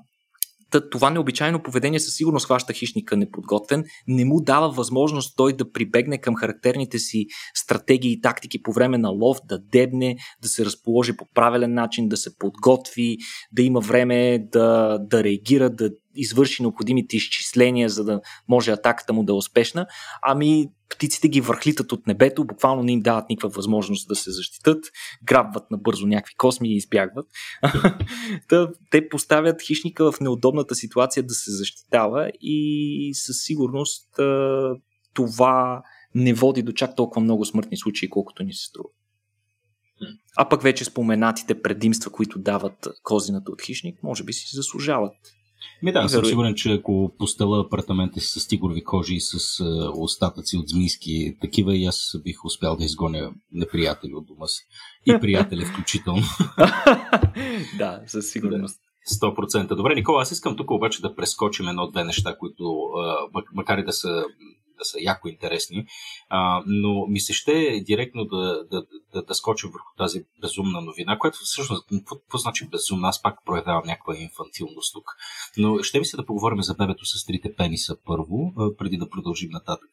това необичайно поведение със сигурност хваща хищника неподготвен, не му дава възможност той да прибегне към характерните си стратегии и тактики по време на лов, да дебне, да се разположи по правилен начин, да се подготви, да има време да, да реагира, да извърши необходимите изчисления, за да може атаката му да е успешна. Ами птиците ги върхлитат от небето, буквално не им дават никаква възможност да се защитат, грабват набързо някакви косми и избягват. те поставят хищника в неудобната ситуация да се защитава и със сигурност това не води до чак толкова много смъртни случаи, колкото ни се струва. А пък вече споменатите предимства, които дават козината от хищник, може би си заслужават ми да, съм сигурен, че ако постела апартамента си с тигрови кожи и с а, остатъци от змийски такива, и аз бих успял да изгоня неприятели от дома си. И приятели включително. да, със сигурност. 100%. Добре, Никола, аз искам тук обаче да прескочим едно-две неща, които, макар и да са да са яко интересни, а, но ми се ще директно да, да, да, да скочим върху тази безумна новина, която всъщност, какво, какво значи безумна? Аз пак проявявам някаква инфантилност тук. Но ще ми се да поговорим за бебето с трите пениса първо, преди да продължим нататък.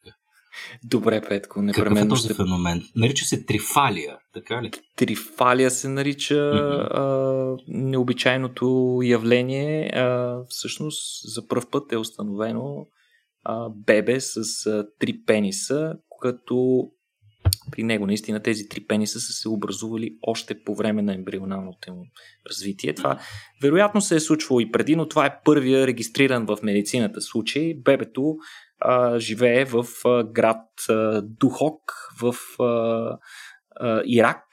Добре, Петко, непременно Какъв е този ще... феномен? Нарича се трифалия, така ли? Трифалия се нарича mm-hmm. а, необичайното явление. А, всъщност за първ път е установено бебе с а, три пениса, като при него наистина тези три пениса са се образували още по време на ембрионалното им развитие. Това вероятно се е случвало и преди, но това е първия регистриран в медицината случай. Бебето а, живее в а, град а, Духок в а, а, Ирак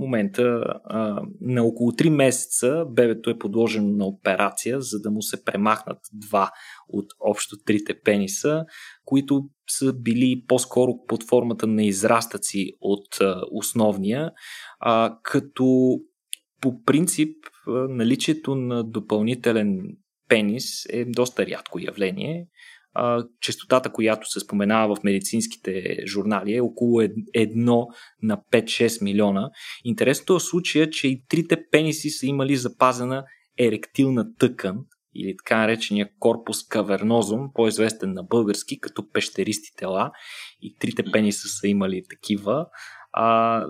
момента а, на около 3 месеца бебето е подложено на операция, за да му се премахнат два от общо трите пениса, които са били по-скоро под формата на израстъци от а, основния, а, като по принцип наличието на допълнителен пенис е доста рядко явление а, частотата, която се споменава в медицинските журнали е около 1 на 5-6 милиона. Интересното в случая е, че и трите пениси са имали запазена еректилна тъкан, или така наречения корпус кавернозум, по-известен на български като пещеристи тела. И трите пениса са имали такива а,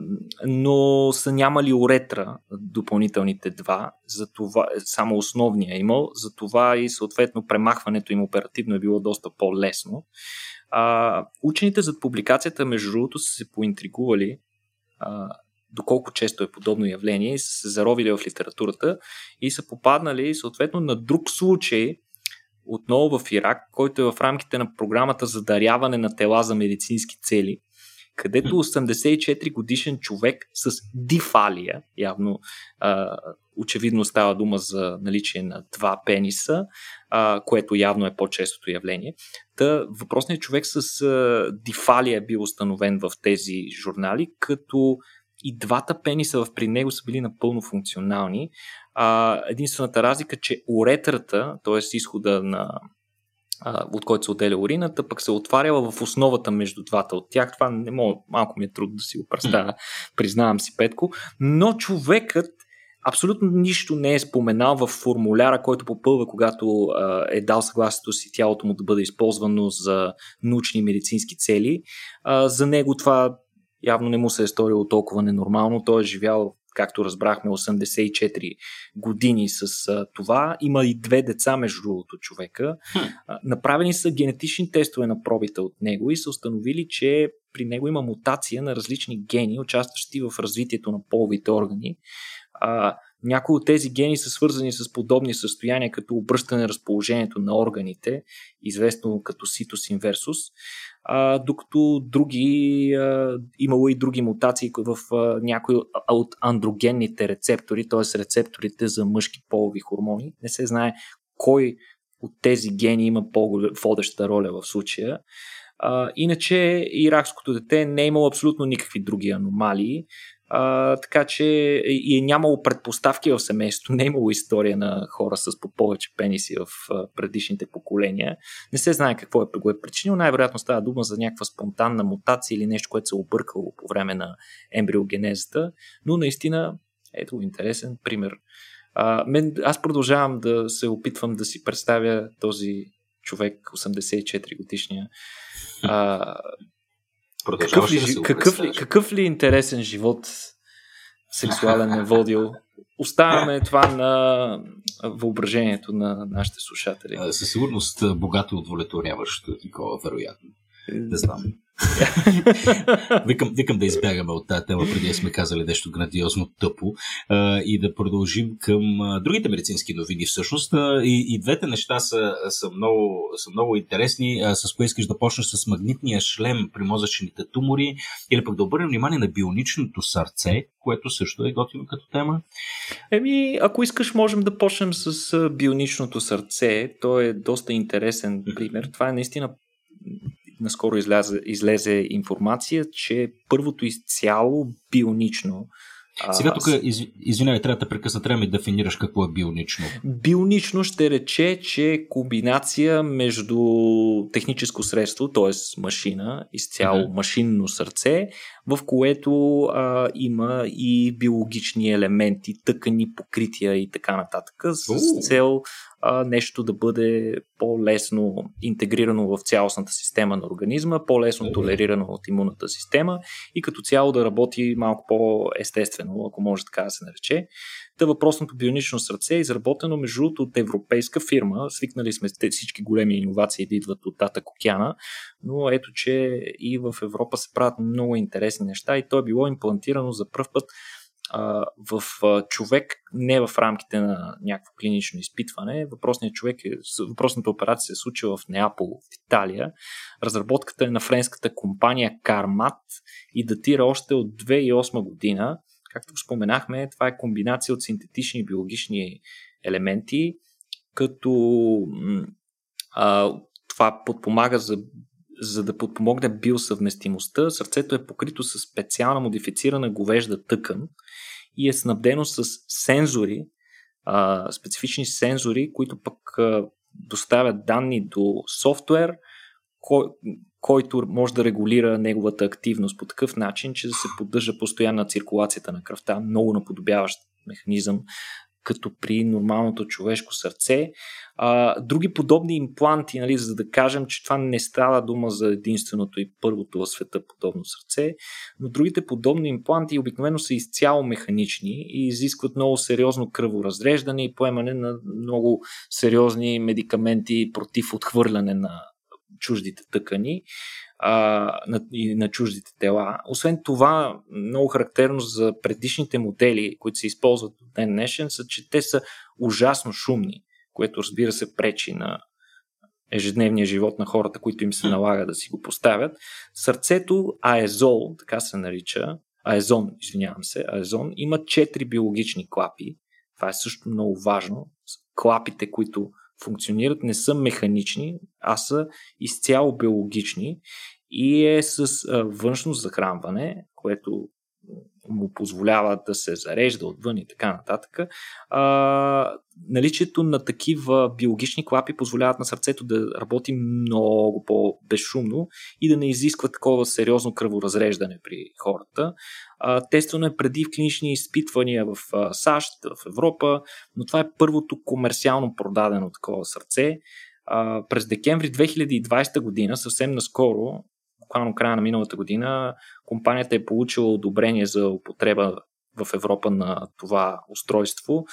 но са нямали уретра допълнителните два, за това, само основния е имал, за това и съответно премахването им оперативно е било доста по-лесно. А, учените зад публикацията, между другото, са се поинтригували а, доколко често е подобно явление са се заровили в литературата и са попаднали съответно на друг случай, отново в Ирак, който е в рамките на програмата за даряване на тела за медицински цели – където 84 годишен човек с дифалия, явно а, очевидно става дума за наличие на два пениса, а, което явно е по-честото явление. Та въпросният човек с а, дифалия е бил установен в тези журнали, като и двата пениса в при него са били напълно функционални. А, единствената разлика, че уретрата, т.е. изхода на от който се отделя урината, пък се отваряла в основата между двата от тях. Това не мога, малко ми е трудно да си го представя, признавам си, Петко. Но човекът абсолютно нищо не е споменал в формуляра, който попълва, когато а, е дал съгласието си тялото му да бъде използвано за научни и медицински цели. А, за него това явно не му се е сторило толкова ненормално. Той е живял както разбрахме, 84 години с а, това. Има и две деца, между другото, човека. А, направени са генетични тестове на пробите от него и са установили, че при него има мутация на различни гени, участващи в развитието на половите органи. А, някои от тези гени са свързани с подобни състояния, като обръщане разположението на органите, известно като ситус инверсус докато други, имало и други мутации в някои от андрогенните рецептори, т.е. рецепторите за мъжки полови хормони. Не се знае кой от тези гени има по-водеща роля в случая. Иначе иракското дете не е имало абсолютно никакви други аномалии. А, така че и е нямало предпоставки в семейството, не е имало история на хора с по повече пениси в предишните поколения. Не се знае какво е, го е причинил. Най-вероятно става дума за някаква спонтанна мутация или нещо, което се е объркало по време на ембриогенезата. Но наистина, ето интересен пример. А, мен, аз продължавам да се опитвам да си представя този човек, 84 годишния, какъв ли, да какъв, ли, какъв ли интересен живот сексуален е водил? Оставяме това на въображението на нашите слушатели. Със сигурност богато удовлетворяващо такова, вероятно. Не знам. викам, викам да избягаме от тази тема, преди да сме казали нещо грандиозно тъпо а, и да продължим към а, другите медицински новини всъщност. А, и, и двете неща са, са, много, са много интересни. А, с кое искаш да почнеш с магнитния шлем при мозъчните тумори или пък да обърнем внимание на бионичното сърце, което също е готино като тема? Еми, ако искаш, можем да почнем с бионичното сърце. То е доста интересен пример. Това е наистина наскоро излезе, излезе информация, че първото изцяло бионично сега тук, из, извинявай, трябва да прекъсна, трябва да дефинираш какво е бионично. Бионично ще рече, че е комбинация между техническо средство, т.е. машина, изцяло mm-hmm. машинно сърце, в което а, има и биологични елементи, тъкани, покрития и така нататък, с цел а, нещо да бъде по-лесно интегрирано в цялостната система на организма, по-лесно толерирано от имунната система и като цяло да работи малко по-естествено, ако може така да се нарече. Та въпросното бионично сърце е изработено между другото от европейска фирма. Свикнали сме всички големи иновации да идват от Тата Океана, но ето, че и в Европа се правят много интересни неща и то е било имплантирано за първ път в човек, не в рамките на някакво клинично изпитване. Въпросният човек, е, въпросната операция се случила в Неапол, в Италия. Разработката е на френската компания Carmat и датира още от 2008 година, Както споменахме, това е комбинация от синтетични биологични елементи, като а, това подпомага за, за да подпомогне биосъвместимостта. Сърцето е покрито с специална модифицирана говежда тъкан и е снабдено с сензори, а, специфични сензори, които пък а, доставят данни до софтуер, кой, който може да регулира неговата активност по такъв начин, че да се поддържа постоянна циркулацията на кръвта, много наподобяващ механизъм като при нормалното човешко сърце. А, други подобни импланти, нали, за да кажем, че това не става дума за единственото и първото в света подобно сърце, но другите подобни импланти обикновено са изцяло механични и изискват много сериозно кръворазреждане и поемане на много сериозни медикаменти против отхвърляне на чуждите тъкани а, на, и на чуждите тела. Освен това, много характерно за предишните модели, които се използват от ден днешен, са, че те са ужасно шумни, което разбира се пречи на ежедневния живот на хората, които им се налага да си го поставят. Сърцето аезол, така се нарича, аезон, извинявам се, аезон, има четири биологични клапи. Това е също много важно. Клапите, които функционират, не са механични, а са изцяло биологични и е с външно захранване, което му позволява да се зарежда отвън и така нататък. А, наличието на такива биологични клапи позволяват на сърцето да работи много по-безшумно и да не изисква такова сериозно кръворазреждане при хората. А, тествано е преди в клинични изпитвания в САЩ, в Европа, но това е първото комерциално продадено такова сърце. А, през декември 2020 година, съвсем наскоро, буквално края на миналата година, компанията е получила одобрение за употреба в Европа на това устройство,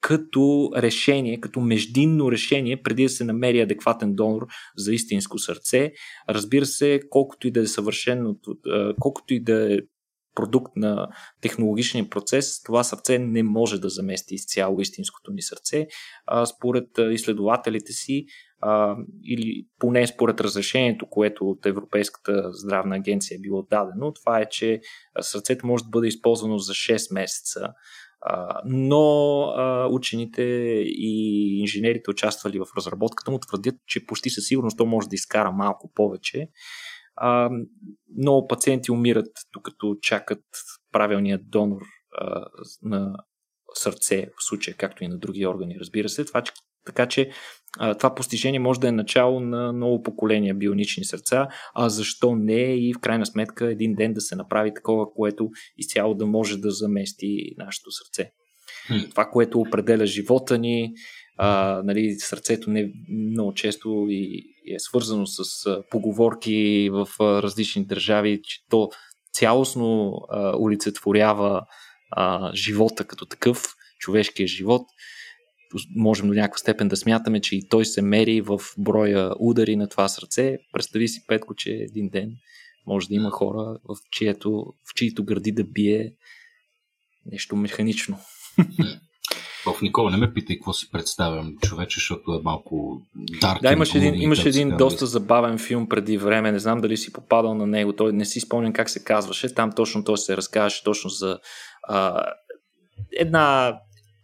като решение, като междинно решение, преди да се намери адекватен донор за истинско сърце. Разбира се, колкото и да е съвършено, колкото и да е продукт на технологичния процес, това сърце не може да замести изцяло истинското ни сърце. Според изследователите си, а, или поне според разрешението, което от Европейската здравна агенция е било дадено, това е, че сърцето може да бъде използвано за 6 месеца. А, но а, учените и инженерите, участвали в разработката му, твърдят, че почти със сигурност то може да изкара малко повече. А, много пациенти умират, докато чакат правилния донор а, на сърце, в случая, както и на други органи, разбира се. Това, че, така че а, това постижение може да е начало на ново поколение бионични сърца, а защо не и в крайна сметка един ден да се направи такова, което изцяло да може да замести нашето сърце. Това, което определя живота ни, а, нали, сърцето не много често и, и е свързано с а, поговорки в а, различни държави, че то цялостно а, олицетворява а, живота като такъв, човешкия живот. Можем до някаква степен да смятаме, че и той се мери в броя удари на това сърце. Представи си, Петко, че един ден може да има хора, в, чието, в чието гърди да бие нещо механично. В Никола не ме питай какво си представям човече, защото е малко дарк. Да, имаш един, имаш един доста забавен филм преди време, не знам дали си попадал на него, той не си спомням как се казваше, там точно той се разказваше точно за а, една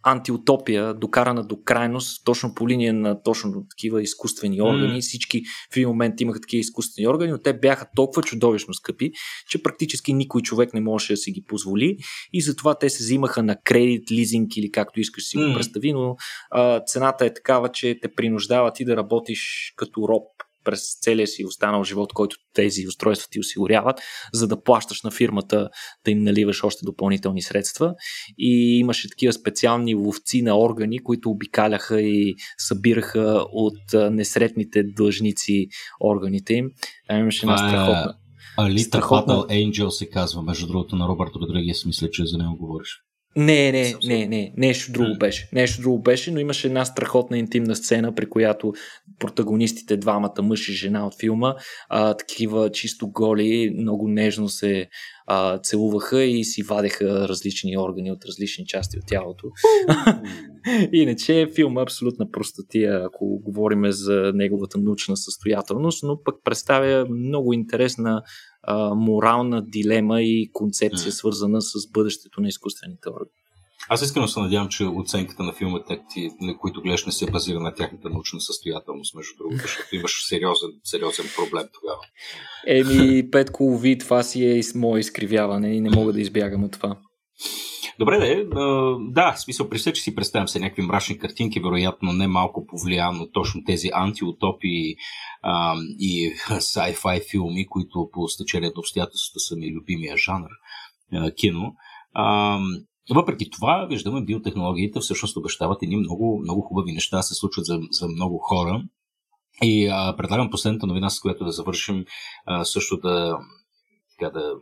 антиутопия, докарана до крайност, точно по линия на точно такива изкуствени органи. Mm. Всички в един момент имаха такива изкуствени органи, но те бяха толкова чудовищно скъпи, че практически никой човек не можеше да си ги позволи и затова те се взимаха на кредит, лизинг или както искаш си mm. го представи, но а, цената е такава, че те принуждават и да работиш като роб през целия си останал живот, който тези устройства ти осигуряват, за да плащаш на фирмата да им наливаш още допълнителни средства. И имаше такива специални ловци на органи, които обикаляха и събираха от несретните длъжници органите им. Там имаше една е страхотна. Алита. Fatal Angel се казва, между другото, на Робърт Родригес, мисля, че за него говориш. Не, не, не, не, нещо друго беше. Нещо друго беше, но имаше една страхотна интимна сцена, при която протагонистите, двамата мъж и жена от филма, а, такива чисто голи, много нежно се а, целуваха и си вадеха различни органи от различни части от тялото. Иначе филма е абсолютна простотия, ако говорим за неговата научна състоятелност, но пък представя много интересна а, морална дилема и концепция, свързана с бъдещето на изкуствените органи. Аз искрено се надявам, че оценката на филмите, на които гледаш, не се базира на тяхната научна състоятелност, между другото, защото имаш сериозен, сериозен проблем тогава. Еми, Петко, ви, това си е мое изкривяване и не мога да избягам от това. Добре, да, да, в смисъл, при че си представям се някакви мрачни картинки, вероятно не малко повлияно точно тези антиутопии а, и sci-fi филми, които по стечение на обстоятелствата са ми любимия жанр а, кино. А, въпреки това, виждаме, биотехнологиите всъщност обещават едни много, много хубави неща, се случват за, за много хора. И а, предлагам последната новина, с която да завършим, а, също да, така, да,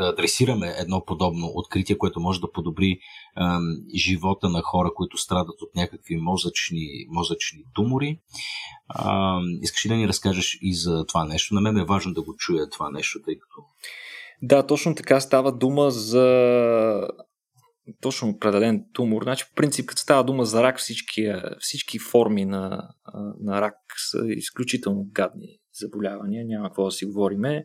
да адресираме едно подобно откритие, което може да подобри а, живота на хора, които страдат от някакви мозъчни, мозъчни тумори. А, искаш ли да ни разкажеш и за това нещо? На мен е важно да го чуя това нещо, тъй като да, точно така става дума за точно определен тумор. Значи, по принцип, като става дума за рак, всички, всички форми на, на рак са изключително гадни заболявания, няма какво да си говориме,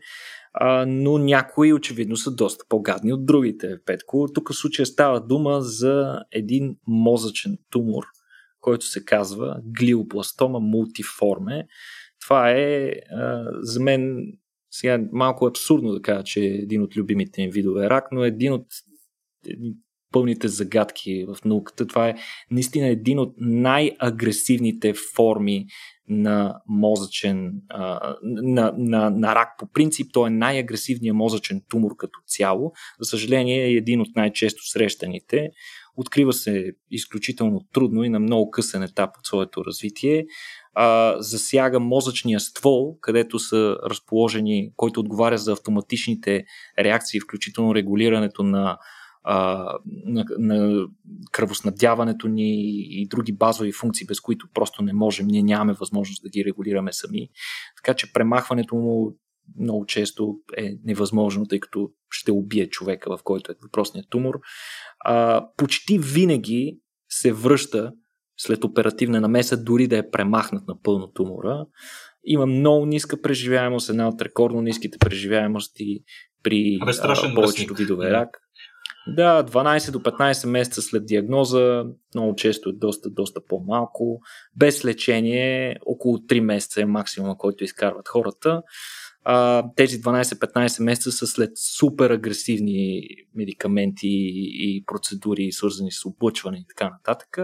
а, но някои очевидно са доста по-гадни от другите, Петко. Тук в случая става дума за един мозъчен тумор, който се казва глиобластома мултиформе. Това е а, за мен сега малко абсурдно да кажа, че е един от любимите ми видове рак, но е един от пълните загадки в науката. Това е наистина един от най-агресивните форми на мозъчен, на, на, на рак по принцип. Той е най-агресивният мозъчен тумор като цяло. За съжаление е един от най-често срещаните. Открива се изключително трудно и на много късен етап от своето развитие. А, засяга мозъчния ствол, където са разположени, който отговаря за автоматичните реакции, включително регулирането на а, на, на кръвоснабдяването ни и други базови функции, без които просто не можем, ние нямаме възможност да ги регулираме сами. Така че премахването му много често е невъзможно, тъй като ще убие човека, в който е въпросният тумор. А, почти винаги се връща след оперативна намеса, дори да е премахнат напълно тумора. Има много ниска преживяемост, една от рекордно ниските преживяемости при а, повечето видове рак. Да, 12 до 15 месеца след диагноза, много често е доста, доста по-малко. Без лечение, около 3 месеца е максимум, който изкарват хората. А, тези 12-15 месеца са след супер агресивни медикаменти и процедури, свързани с облъчване и така нататък,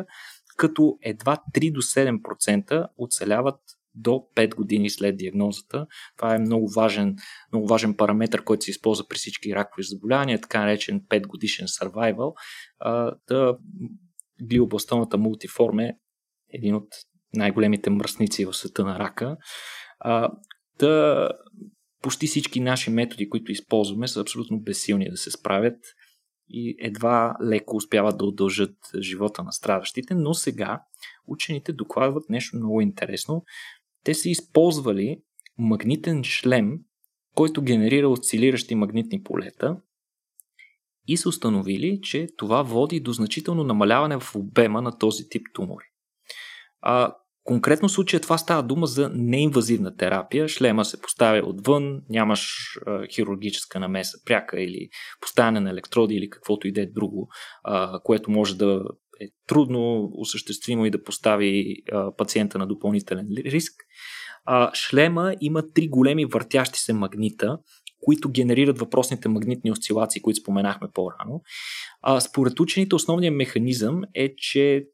като едва 3 до 7% оцеляват до 5 години след диагнозата. Това е много важен, много важен параметр, който се използва при всички ракови заболявания, така наречен 5 годишен survival. да, глиобластомата мултиформ е един от най-големите мръсници в света на рака. да, почти всички наши методи, които използваме, са абсолютно безсилни да се справят и едва леко успяват да удължат живота на страдащите, но сега учените докладват нещо много интересно, те са използвали магнитен шлем, който генерира осцилиращи магнитни полета и са установили, че това води до значително намаляване в обема на този тип тумори. А, конкретно случая това става дума за неинвазивна терапия. Шлема се поставя отвън, нямаш а, хирургическа намеса пряка или поставяне на електроди или каквото и да е друго, а, което може да е трудно осъществимо и да постави а, пациента на допълнителен риск. А, шлема има три големи въртящи се магнита, които генерират въпросните магнитни осцилации, които споменахме по-рано. А, според учените основният механизъм е, че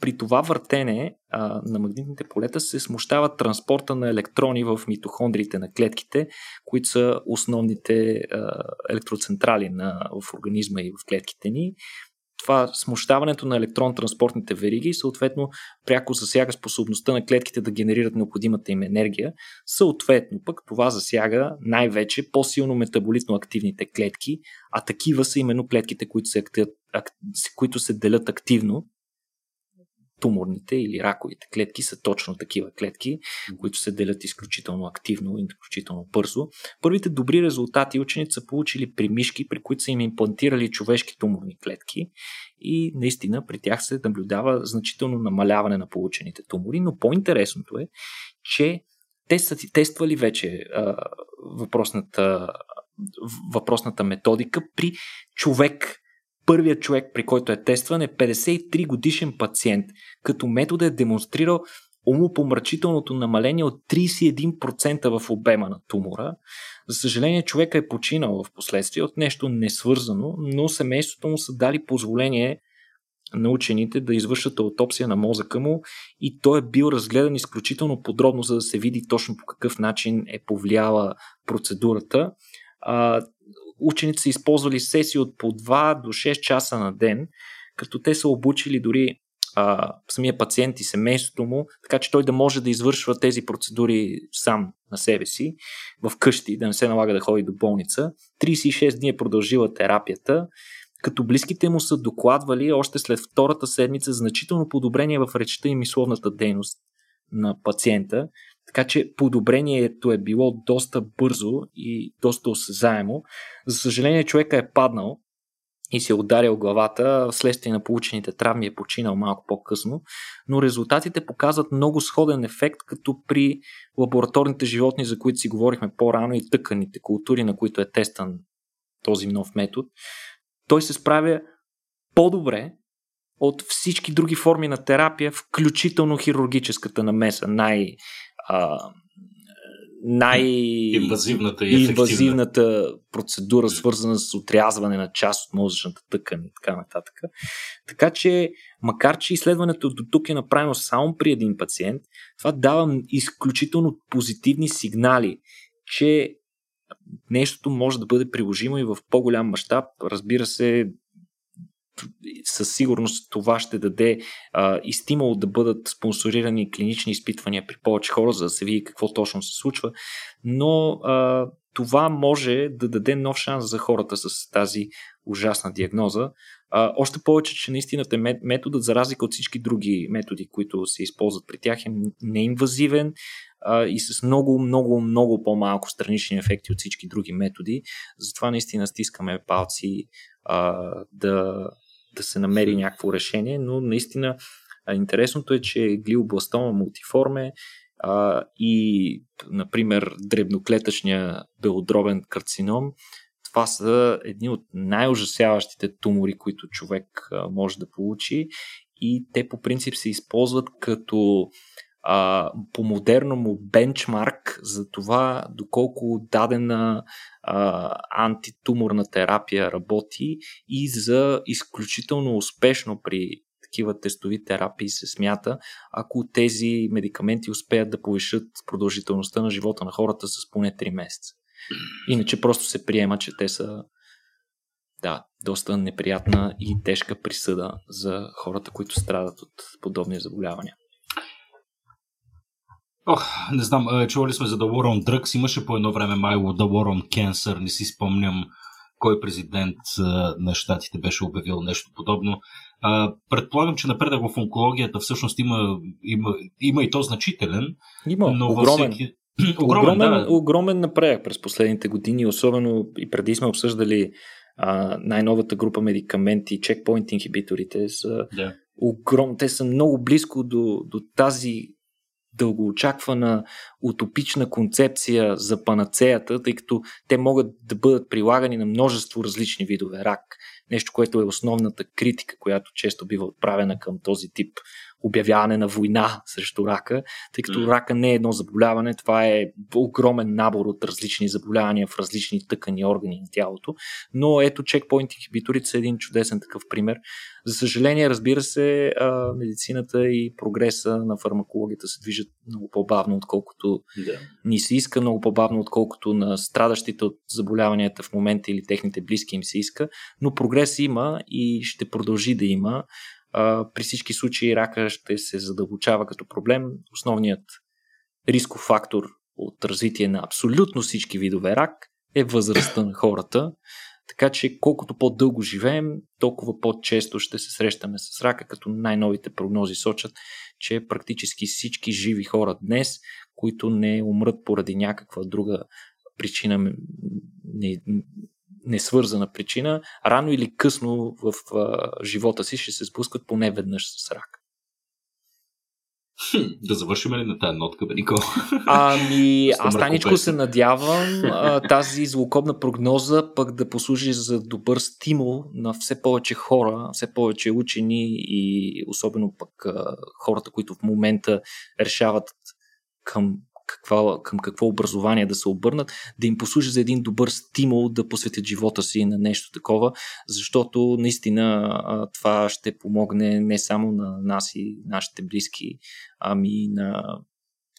при това въртене а, на магнитните полета се смущава транспорта на електрони в митохондриите на клетките, които са основните а, електроцентрали на, в организма и в клетките ни това смущаването на електрон-транспортните вериги и съответно пряко засяга способността на клетките да генерират необходимата им енергия. Съответно пък това засяга най-вече по-силно метаболитно активните клетки, а такива са именно клетките, които се, които се делят активно туморните или раковите клетки са точно такива клетки, които се делят изключително активно и изключително бързо. Първите добри резултати учените са получили при мишки, при които са им имплантирали човешки туморни клетки и наистина при тях се наблюдава значително намаляване на получените тумори, но по-интересното е, че те са ти тествали вече а, въпросната, въпросната методика при човек. Първият човек, при който е тестван, е 53 годишен пациент, като метод е демонстрирал умопомрачителното намаление от 31% в обема на тумора. За съжаление, човека е починал в последствие от нещо несвързано, но семейството му са дали позволение на учените да извършат аутопсия на мозъка му и той е бил разгледан изключително подробно, за да се види точно по какъв начин е повлияла процедурата. А, учените са използвали сесии от по 2 до 6 часа на ден, като те са обучили дори а, самия пациент и семейството му, така че той да може да извършва тези процедури сам на себе си, в къщи, да не се налага да ходи до болница. 36 дни е продължила терапията, като близките му са докладвали още след втората седмица значително подобрение в речта и мисловната дейност на пациента, така че подобрението е било доста бързо и доста осезаемо. За съжаление, човека е паднал и се е ударил главата, вследствие на получените травми е починал малко по-късно, но резултатите показват много сходен ефект, като при лабораторните животни, за които си говорихме по-рано и тъканите култури, на които е тестан този нов метод. Той се справя по-добре от всички други форми на терапия, включително хирургическата намеса, най- а, най-инвазивната и инвазивната процедура, свързана с отрязване на част от мозъчната тъкан и така нататък. Така че, макар че изследването до тук е направено само при един пациент, това дава изключително позитивни сигнали, че нещото може да бъде приложимо и в по-голям мащаб. Разбира се, със сигурност това ще даде а, и стимул да бъдат спонсорирани клинични изпитвания при повече хора, за да се види какво точно се случва. Но а, това може да даде нов шанс за хората с тази ужасна диагноза. А, още повече, че наистина методът, за разлика от всички други методи, които се използват при тях, е неинвазивен и с много, много, много по-малко странични ефекти от всички други методи. Затова наистина стискаме палци а, да, да се намери някакво решение, но наистина интересното е, че глиобластома мултиформе а, и, например, дребноклетъчния белодробен карцином, това са едни от най-ужасяващите тумори, които човек а, може да получи и те по принцип се използват като а, по модерно му бенчмарк за това доколко дадена а, антитуморна терапия работи и за изключително успешно при такива тестови терапии се смята, ако тези медикаменти успеят да повишат продължителността на живота на хората с поне 3 месеца. Иначе просто се приема, че те са да, доста неприятна и тежка присъда за хората, които страдат от подобни заболявания. Ох, не знам, чували сме за The War on Drugs, имаше по едно време май The War on Cancer, не си спомням кой президент на щатите беше обявил нещо подобно. Предполагам, че напредък в онкологията всъщност има, има, има и то значителен. Има, но огромен. Всеки... огромен, огромен, да. огромен напредък през последните години, особено и преди сме обсъждали а, най-новата група медикаменти, чекпоинт инхибиторите са да. огром, те са много близко до, до тази дългоочаквана утопична концепция за панацеята, тъй като те могат да бъдат прилагани на множество различни видове рак. Нещо, което е основната критика, която често бива отправена към този тип обявяване на война срещу рака, тъй като рака не е едно заболяване, това е огромен набор от различни заболявания в различни тъкани органи на тялото. Но ето чекпоинт инхибиторите са един чудесен такъв пример. За съжаление, разбира се, медицината и прогреса на фармакологията се движат много по-бавно, отколкото да. ни се иска, много по-бавно, отколкото на страдащите от заболяванията в момента или техните близки им се иска, но прогрес има и ще продължи да има при всички случаи рака ще се задълбочава като проблем. Основният рисков фактор от развитие на абсолютно всички видове рак е възрастта на хората. Така че колкото по-дълго живеем, толкова по-често ще се срещаме с рака, като най-новите прогнози сочат, че практически всички живи хора днес, които не умрат поради някаква друга причина, не, несвързана причина, рано или късно в а, живота си ще се спускат поне веднъж с рак. Хм, да завършим ли на тази нотка, бе? Ами, аз таничко се надявам а, тази злокобна прогноза пък да послужи за добър стимул на все повече хора, все повече учени и особено пък а, хората, които в момента решават към каква, към какво образование да се обърнат, да им послужи за един добър стимул да посветят живота си на нещо такова, защото наистина това ще помогне не само на нас и нашите близки, ами на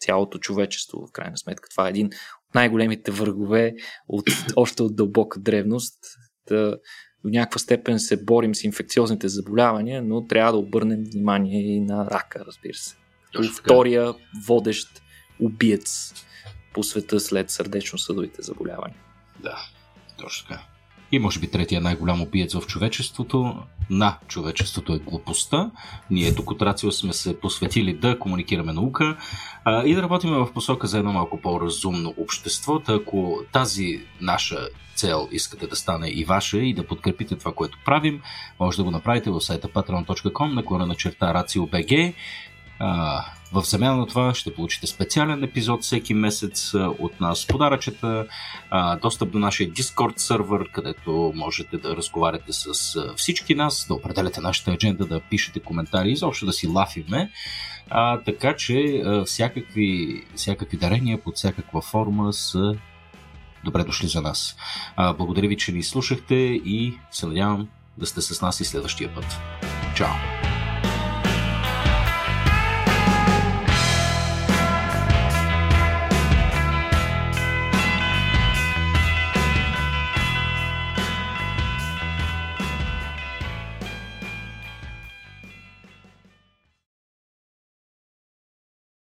цялото човечество, в крайна сметка. Това е един от най-големите врагове от, още от дълбока древност. Да, до някаква степен се борим с инфекциозните заболявания, но трябва да обърнем внимание и на рака, разбира се. Точно втория водещ убиец по света след сърдечно-съдовите заболявания. Да, точно така. И може би третия най-голям убиец в човечеството, на човечеството е глупостта. Ние тук от Рацио сме се посветили да комуникираме наука а, и да работим в посока за едно малко по-разумно общество. Та ако тази наша цел искате да стане и ваша и да подкрепите това, което правим, може да го направите в сайта patreon.com, наклона на черта RACIO.BG в замяна на това ще получите специален епизод всеки месец от нас, подаръчета, достъп до нашия Discord сервер, където можете да разговаряте с всички нас, да определяте нашата адженда, да пишете коментари, изобщо да си лафиме. А, така че всякакви, всякакви дарения под всякаква форма са добре дошли за нас. А, благодаря ви, че ни слушахте и се надявам да сте с нас и следващия път. Чао!